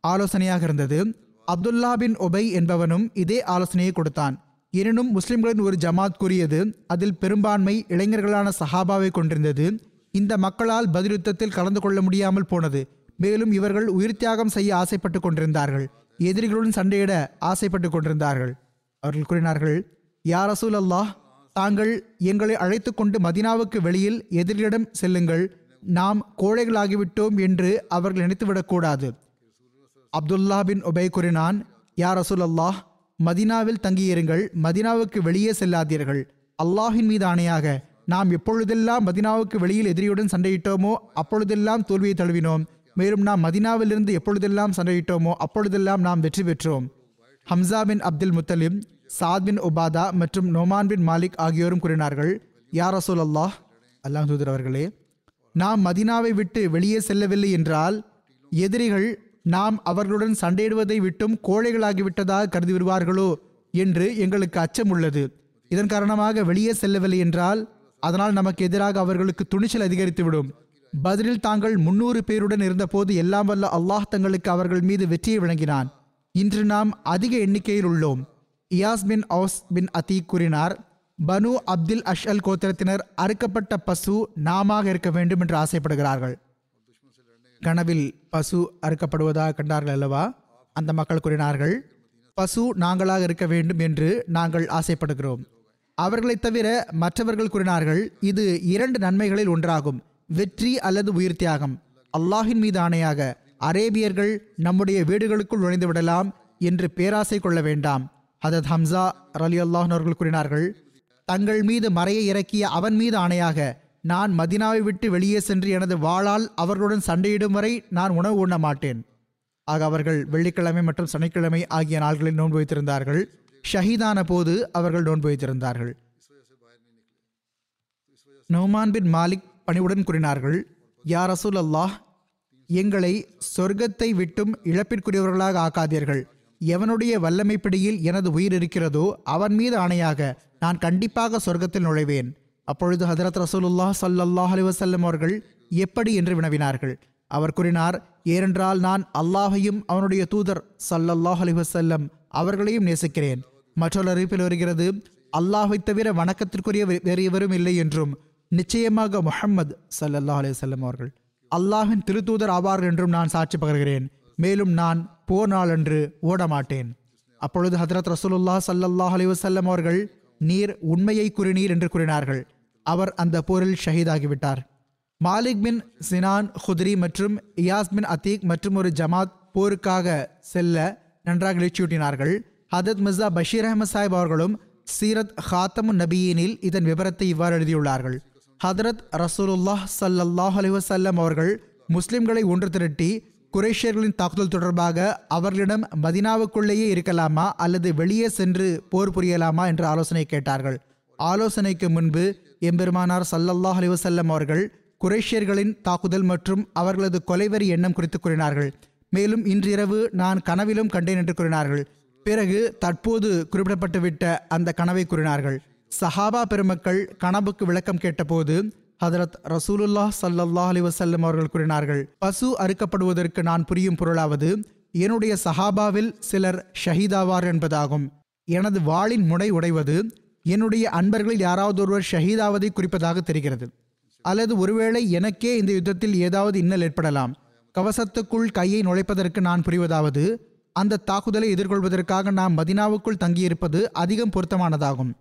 ஆலோசனையாக இருந்தது. அப்துல்லா பின் ஒபை என்பவனும் இதே ஆலோசனையை கொடுத்தான். எனினும் முஸ்லிம்களின் ஒரு ஜமாத் கூறியது அதில் பெரும்பான்மை இளைஞர்களான சஹாபாவை கொண்டிருந்தது. இந்த மக்களால் பதிலுத்தத்தில் கலந்து கொள்ள முடியாமல் போனது. மேலும் இவர்கள் உயிர் தியாகம் செய்ய ஆசைப்பட்டு கொண்டிருந்தார்கள். எதிரிகளுடன் சண்டையிட ஆசைப்பட்டு கொண்டிருந்தார்கள். அவர்கள் கூறினார்கள் யார் ரசூல் அல்லாஹ் தாங்கள் எங்களை அழைத்து கொண்டு மதினாவுக்கு வெளியில் எதிரிகளிடம் செல்லுங்கள். நாம் கோழைகளாகிவிட்டோம் என்று அவர்கள் நினைத்துவிடக்கூடாது. அப்துல்லா பின் உபை கூறினான் யார் ரசூல் அல்லாஹ் மதினாவில் தங்கியிருங்கள். மதினாவுக்கு வெளியே செல்லாதீர்கள். அல்லாஹின் மீது ஆணையாக நாம் எப்பொழுதெல்லாம் மதினாவுக்கு வெளியில் எதிரியுடன் சண்டையிட்டோமோ அப்பொழுதெல்லாம் தோல்வியை தழுவினோம். மேலும் நாம் மதினாவிலிருந்து எப்பொழுதெல்லாம் சண்டையிட்டோமோ அப்பொழுதெல்லாம் நாம் வெற்றி பெற்றோம். ஹம்சா பின் அப்துல் முத்தலிம் சாத் பின் உபாதா மற்றும் நோமான் பின் மாலிக் ஆகியோரும் கூறினார்கள் யார் ரசூல் அல்லாஹ் அல்லாஹ் தூதர் அவர்களே நாம் மதினாவை விட்டு வெளியே செல்லவில்லை என்றால் எதிரிகள் நாம் அவர்களுடன் சண்டையிடுவதை விட்டும் கோழைகளாகிவிட்டதாக கருதி விடுவார்களோ என்று எங்களுக்கு அச்சம் உள்ளது. இதன் காரணமாக வெளியே செல்லவில்லை என்றால் அதனால் நமக்கு எதிராக அவர்களுக்கு துணிச்சல் அதிகரித்துவிடும். பதிலில் தாங்கள் முன்னூறு பேருடன் இருந்தபோது எல்லாம் வல்ல அல்லாஹ் தங்களுக்கு அவர்கள் மீது வெற்றியை வழங்கினான். இன்று நாம் அதிக எண்ணிக்கையில் உள்ளோம். Iyas bin Aws bin Atiq கூறினார் பனு அப்துல் அஷ்அல் கோத்திரத்தினர் அறுக்கப்பட்ட பசு நாமாக இருக்க வேண்டும் என்று ஆசைப்படுகிறார்கள். கனவில் பசு அறுக்கப்படுவதாக கண்டார்கள் அல்லவா? அந்த மக்கள் கூறினார்கள் பசு நாங்களாக இருக்க வேண்டும் என்று நாங்கள் ஆசைப்படுகிறோம். அவர்களைத் தவிர மற்றவர்கள் கூறினார்கள் இது இரண்டு நன்மைகளில் ஒன்றாகும். வெற்றி அல்லது உயிர் தியாகம். அல்லாஹின் மீது ஆணையாக அரேபியர்கள் நம்முடைய வீடுகளுக்குள் நுழைந்து விடலாம் என்று பேராசை கொள்ள வேண்டாம். ஹதத் ஹம்சா ரலி அல்லாஹர்கள் அவர்கள் கூறினார்கள் தங்கள் மீது மறையை இறக்கிய அவன் மீது ஆணையாக நான் மதினாவை விட்டு வெளியே சென்று எனது வாளால் அவர்களுடன் சண்டையிடும் வரை நான் உணவு உண்ண மாட்டேன். ஆக அவர்கள் வெள்ளிக்கிழமை மற்றும் சனிக்கிழமை ஆகிய நாள்களில் நோன்பு வைத்திருந்தார்கள். ஷஹீதான போது அவர்கள் நோன்பு வைத்திருந்தார்கள். நோமான் பின் மாலிக் பணிவுடன் கூறினார்கள் யா ரசூல் அல்லாஹ் எங்களை சொர்க்கத்தை விட்டும் இழப்பிற்குரியவர்களாக ஆக்காதீர்கள். எவனுடைய வல்லமைப்பிடியில் எனது உயிர் இருக்கிறதோ அவன் மீது ஆணையாக நான் கண்டிப்பாக சொர்க்கத்தில் நுழைவேன். அப்பொழுது ஹதரத் ரசூலுல்லா சல்லாஹ் அலைஹி வஸல்லம் அவர்கள் எப்படி? என்று வினவினார்கள். அவர் கூறினார் ஏனென்றால் நான் அல்லாஹையும் அவனுடைய தூதர் சல்லல்லாஹ் அலைஹி வஸல்லம் அவர்களையும் நேசிக்கிறேன். மற்றொரு அறிவிப்பில் வருகிறது அல்லாஹை தவிர வணக்கத்திற்குரிய வேறு எவரும் இல்லை என்றும் நிச்சயமாக முஹம்மது ஸல்லல்லாஹு அலைஹி அவர்கள். அல்லாஹின் திருத்தூதர் ஆவார்கள் என்றும் நான் சாட்சி பகர்கிறேன். மேலும் நான் போர் நாளன்று ஓட மாட்டேன் அப்பொழுது ஹதரத் ரசூலுல்லா சல்லல்லாஹ் அலைஹி வஸல்லம் அவர்கள் நீர் உண்மையை கூறினீர் என்று கூறினார்கள். அவர் அந்த போரில் ஷஹீதாகிவிட்டார். மாலிக் பின் சினான் ஹுத்ரி மற்றும் இயாஸ் பின் அத்தீக் மற்றும் ஒரு ஜமாத் போருக்காக செல்ல நன்றாக எழுச்சியூட்டினார்கள். ஹதத் மிர்சா பஷீர் அஹமது சாஹிப் அவர்களும் சீரத் ஹாத்தமு நபியினில் இதன் விவரத்தை இவ்வாறு எழுதியுள்ளார்கள். ஹதரத் ரசூலுல்லாஹ் சல்லாஹ் அலிவசல்லம் அவர்கள் முஸ்லிம்களை ஒன்று திரட்டி குரேஷியர்களின் தாக்குதல் தொடர்பாக அவர்களிடம் மதினாவுக்குள்ளேயே இருக்கலாமா அல்லது வெளியே சென்று போர் புரியலாமா என்ற ஆலோசனை கேட்டார்கள். ஆலோசனைக்கு முன்பு எம்பெருமானார் சல்லல்லாஹ் அலிவசல்லம் அவர்கள் குரேஷியர்களின் தாக்குதல் மற்றும் அவர்களது கொலைவெறி எண்ணம் குறித்து கூறினார்கள். மேலும் இன்றிரவு நான் கனவிலும் கண்டேன் என்று கூறினார்கள். பிறகு தற்போது குறிப்பிடப்பட்டுவிட்ட அந்த கனவை கூறினார்கள். சஹாபா பெருமக்கள் கனவுக்கு விளக்கம் கேட்டபோது ஹதரத் ரசூலுல்லாஹ் ஸல்லல்லாஹு அலி வசல்லம் அவர்கள் கூறினார்கள் பசு அறுக்கப்படுவதற்கு நான் புரியும் பொருளாவது என்னுடைய சஹாபாவில் சிலர் ஷஹீதாவார் என்பதாகும். எனது வாளின் முனை உடைவது என்னுடைய அன்பர்களில் யாராவது ஒருவர் ஷஹீதாவதை குறிப்பதாக தெரிகிறது. அல்லது ஒருவேளை எனக்கே இந்த யுத்தத்தில் ஏதாவது இன்னல் ஏற்படலாம். கவசத்துக்குள் கையை நுழைப்பதற்கு நான் புரிவதாவது அந்த தாக்குதலை எதிர்கொள்வதற்காக நாம் மதினாவுக்குள் தங்கியிருப்பது அதிகம் பொருத்தமானதாகும்.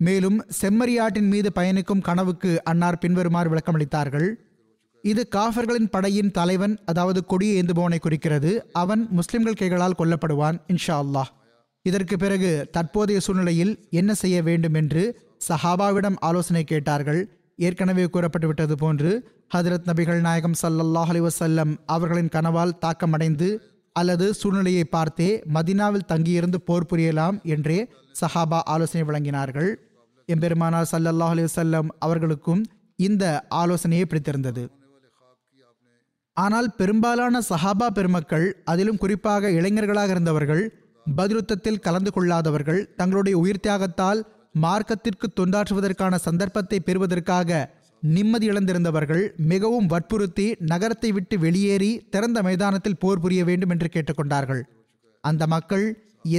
மேலும் செம்மறியாட்டின் மீது பயணிக்கும் கனவுக்கு அன்னார் பின்வருமாறு விளக்கமளித்தார்கள். இது காஃபர்களின் படையின் தலைவன் அதாவது கொடியை ஏந்துபவனை குறிக்கிறது. அவன் முஸ்லிம்கள் கைகளால் கொல்லப்படுவான் இன்ஷா அல்லாஹ் இதற்கு பிறகு தற்போதைய சூழ்நிலையில் என்ன செய்ய வேண்டும் என்று சஹாபாவிடம் ஆலோசனை கேட்டார்கள். ஏற்கனவே கூறப்பட்டுவிட்டது போன்று ஹதரத் நபிகள் நாயகம் சல்லல்லாஹ் அலி வசல்லம் அவர்களின் கனவால் தாக்கமடைந்து அல்லது சூழ்நிலையை பார்த்தே மதினாவில் தங்கியிருந்து போர் புரியலாம் என்றே சஹாபா ஆலோசனை வழங்கினார்கள். எம்பெருமானார் ஸல்லல்லாஹு அலைஹி வஸல்லம் அவர்களுக்கும் இந்த ஆலோசனையை பிடித்திருந்தது. ஆனால் பெரும்பாலான சஹாபா பெருமக்கள் அதிலும் குறிப்பாக இளைஞர்களாக இருந்தவர்கள் பதிலுத்தத்தில் கலந்து கொள்ளாதவர்கள் தங்களுடைய உயிர் தியாகத்தால் மார்க்கத்திற்கு தொண்டாற்றுவதற்கான சந்தர்ப்பத்தை பெறுவதற்காக நிம்மதி இழந்திருந்தவர்கள் மிகவும் வற்புறுத்தி நகரத்தை விட்டு வெளியேறி திறந்த மைதானத்தில் போர் புரிய வேண்டும் என்று கேட்டுக்கொண்டார்கள். அந்த மக்கள்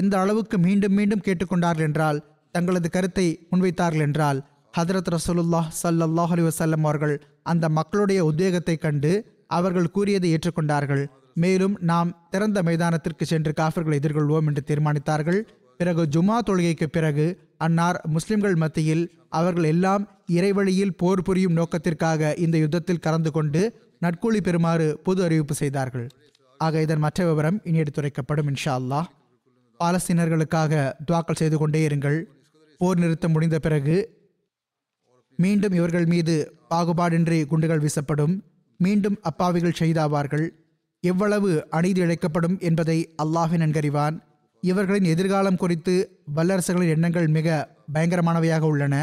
எந்த அளவுக்கு மீண்டும் மீண்டும் கேட்டுக்கொண்டார்கள் என்றால் தங்களது கருத்தை முன்வைத்தார்கள் என்றால் ஹதரத் ரசூலுல்லாஹ் சல்லாஹ் அலி வசல்லம் அவர்கள் அந்த மக்களுடைய உத்வேகத்தை கண்டு அவர்கள் கூறியதை ஏற்றுக்கொண்டார்கள். மேலும் நாம் திறந்த மைதானத்திற்கு சென்று காஃபர்களை எதிர்கொள்வோம் என்று தீர்மானித்தார்கள். பிறகு ஜுமா தொழுகைக்கு பிறகு அன்னார் முஸ்லிம்கள் மத்தியில் அவர்கள் எல்லாம் இறைவழியில் போர் புரியும் நோக்கத்திற்காக இந்த யுத்தத்தில் கலந்து கொண்டு நட்கூலி பெறுமாறு பொது அறிவிப்பு செய்தார்கள். ஆக இதன் மற்ற விவரம் இனி எடுத்துரைக்கப்படும் இன்ஷா அல்லாஹ். பாலஸ்தீனர்களுக்காக துவாக்கல் செய்து கொண்டே இருங்கள். போர் நிறுத்தம் முடிந்த பிறகு மீண்டும் இவர்கள் மீது பாகுபாடின்றி குண்டுகள் வீசப்படும். மீண்டும் அப்பாவிகள் செய்தாவார்கள் எவ்வளவு அநீதி இழைக்கப்படும் என்பதை அல்லாஹின் நன்கறிவான் இவர்களின் எதிர்காலம் குறித்து வல்லரசுகளின் எண்ணங்கள் மிக பயங்கரமானவையாக உள்ளன.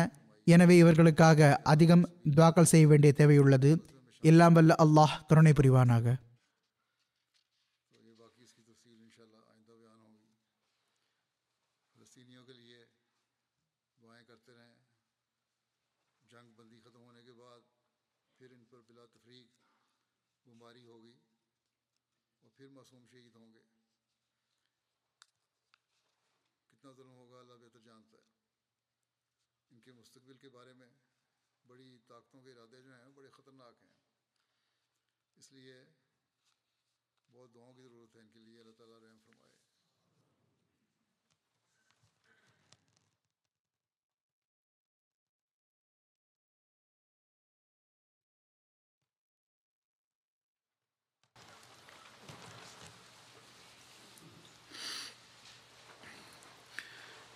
எனவே இவர்களுக்காக அதிகம் துவாக்கல் செய்ய வேண்டிய தேவையுள்ளது. எல்லாம் வல்ல அல்லாஹ் துணை புரிவானாக.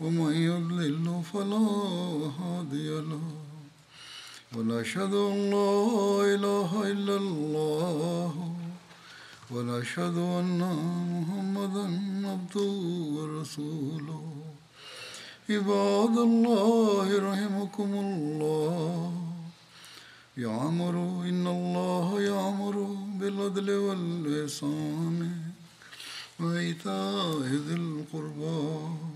ومن يضلل فلا هادي له. ونشهد أن لا إله إلا الله. ونشهد أن محمدا عبده ورسوله. عباد الله رحمكم الله. يعمر إن الله يعمر بالعدل والإحسان. وإيتاء ذي القربى.